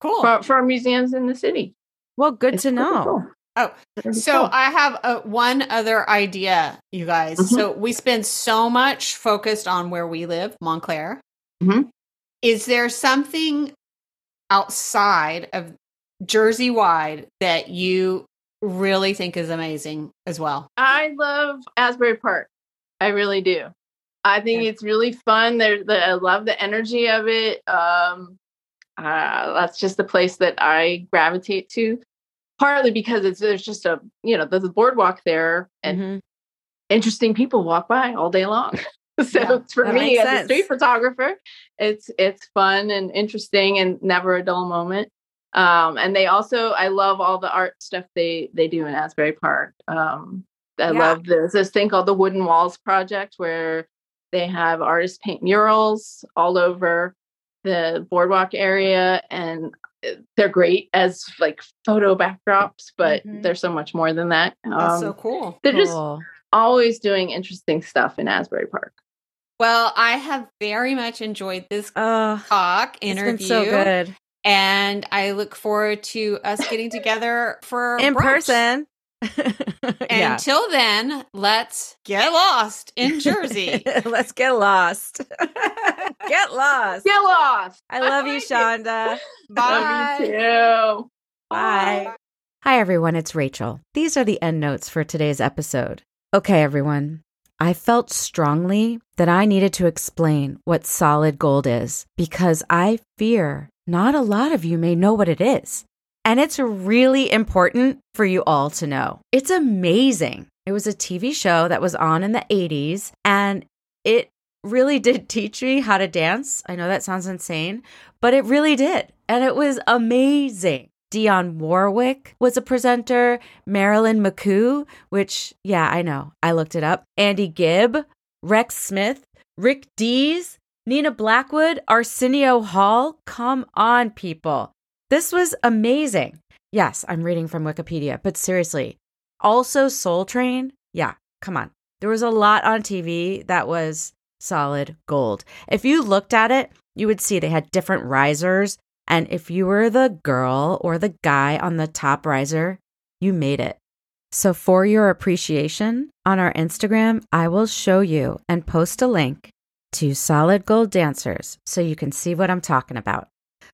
cool. for, for museums in the city. Well, good It's to know. cool. Oh, So. I have uh one other idea, you guys. Mhm. So we spend so much focused on where we live, Montclair. Mhm. Is there something outside of Jersey wide that you really think is amazing as well? I love Asbury Park. I really do. I think it's really fun. There, the, I love the energy of it. Um, uh, that's just the place that I gravitate to. Partly because it's there's just a you know there's a boardwalk there and Mhm. interesting people walk by all day long. so Yeah, for me as sense. a street photographer, it's it's fun and interesting and never a dull moment. Um, and they also I love all the art stuff they they do in Asbury Park. Um, I Yeah. love this this thing called the Wooden Walls Project where they have artists paint murals all over the boardwalk area and they're great as like photo backdrops, but Mhm. they're so much more than that. That's Um, so cool. they're just always doing interesting stuff in Asbury Park. Well, I have very much enjoyed this Oh, talk it's interview. been so good And I look forward to us getting together for in brunch. person. yeah. Until then, let's get lost in Jersey. Let's get lost. get lost. Get lost. I love you, like it. Chanda. Bye. Love you too. Bye. Hi, everyone. It's Rachel. These are the end notes for today's episode. Okay, everyone. I felt strongly that I needed to explain what solid gold is because I fear not a lot of you may know what it is. And it's really important for you all to know. It's amazing. It was a TV show that was on in the 80s, and it really did teach me how to dance. I know that sounds insane, but it really did. And it was amazing. Dionne Warwick was a presenter, Marilyn McCoo, which, yeah, I know. I looked it up. Andy Gibb, Rex Smith, Rick Dees, Nina Blackwood, Arsenio Hall. Come on, people. This was amazing. Yes, I'm reading from Wikipedia, but seriously. Also, Soul Train. Yeah, come on. There was a lot on TV that was solid gold. If you looked at it, you would see they had different risers. And if you were the girl or the guy on the top riser, you made it. So, for your appreciation on our Instagram, I will show you and post a link to Solid Gold Dancers so you can see what I'm talking about.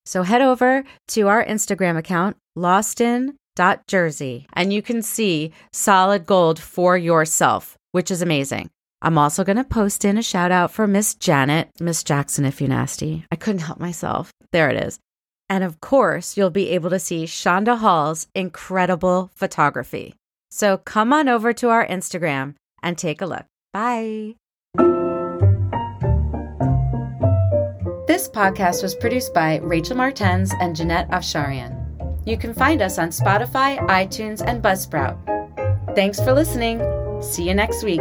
So, head over to our Instagram account, lostin.jersey, and you can see solid gold for yourself, which is amazing. I'm also going to post in a shout out for Miss Janet, Miss Jackson, if you nasty. I couldn't help myself. There it is. And of course, you'll be able to see Chanda Hall's incredible photography. So come on over to our Instagram and take a look. Bye. This podcast was produced by Rachel Martens and Jeanette Afsharian. You can find us on Spotify, iTunes, and Buzzsprout. Thanks for listening. See you next week.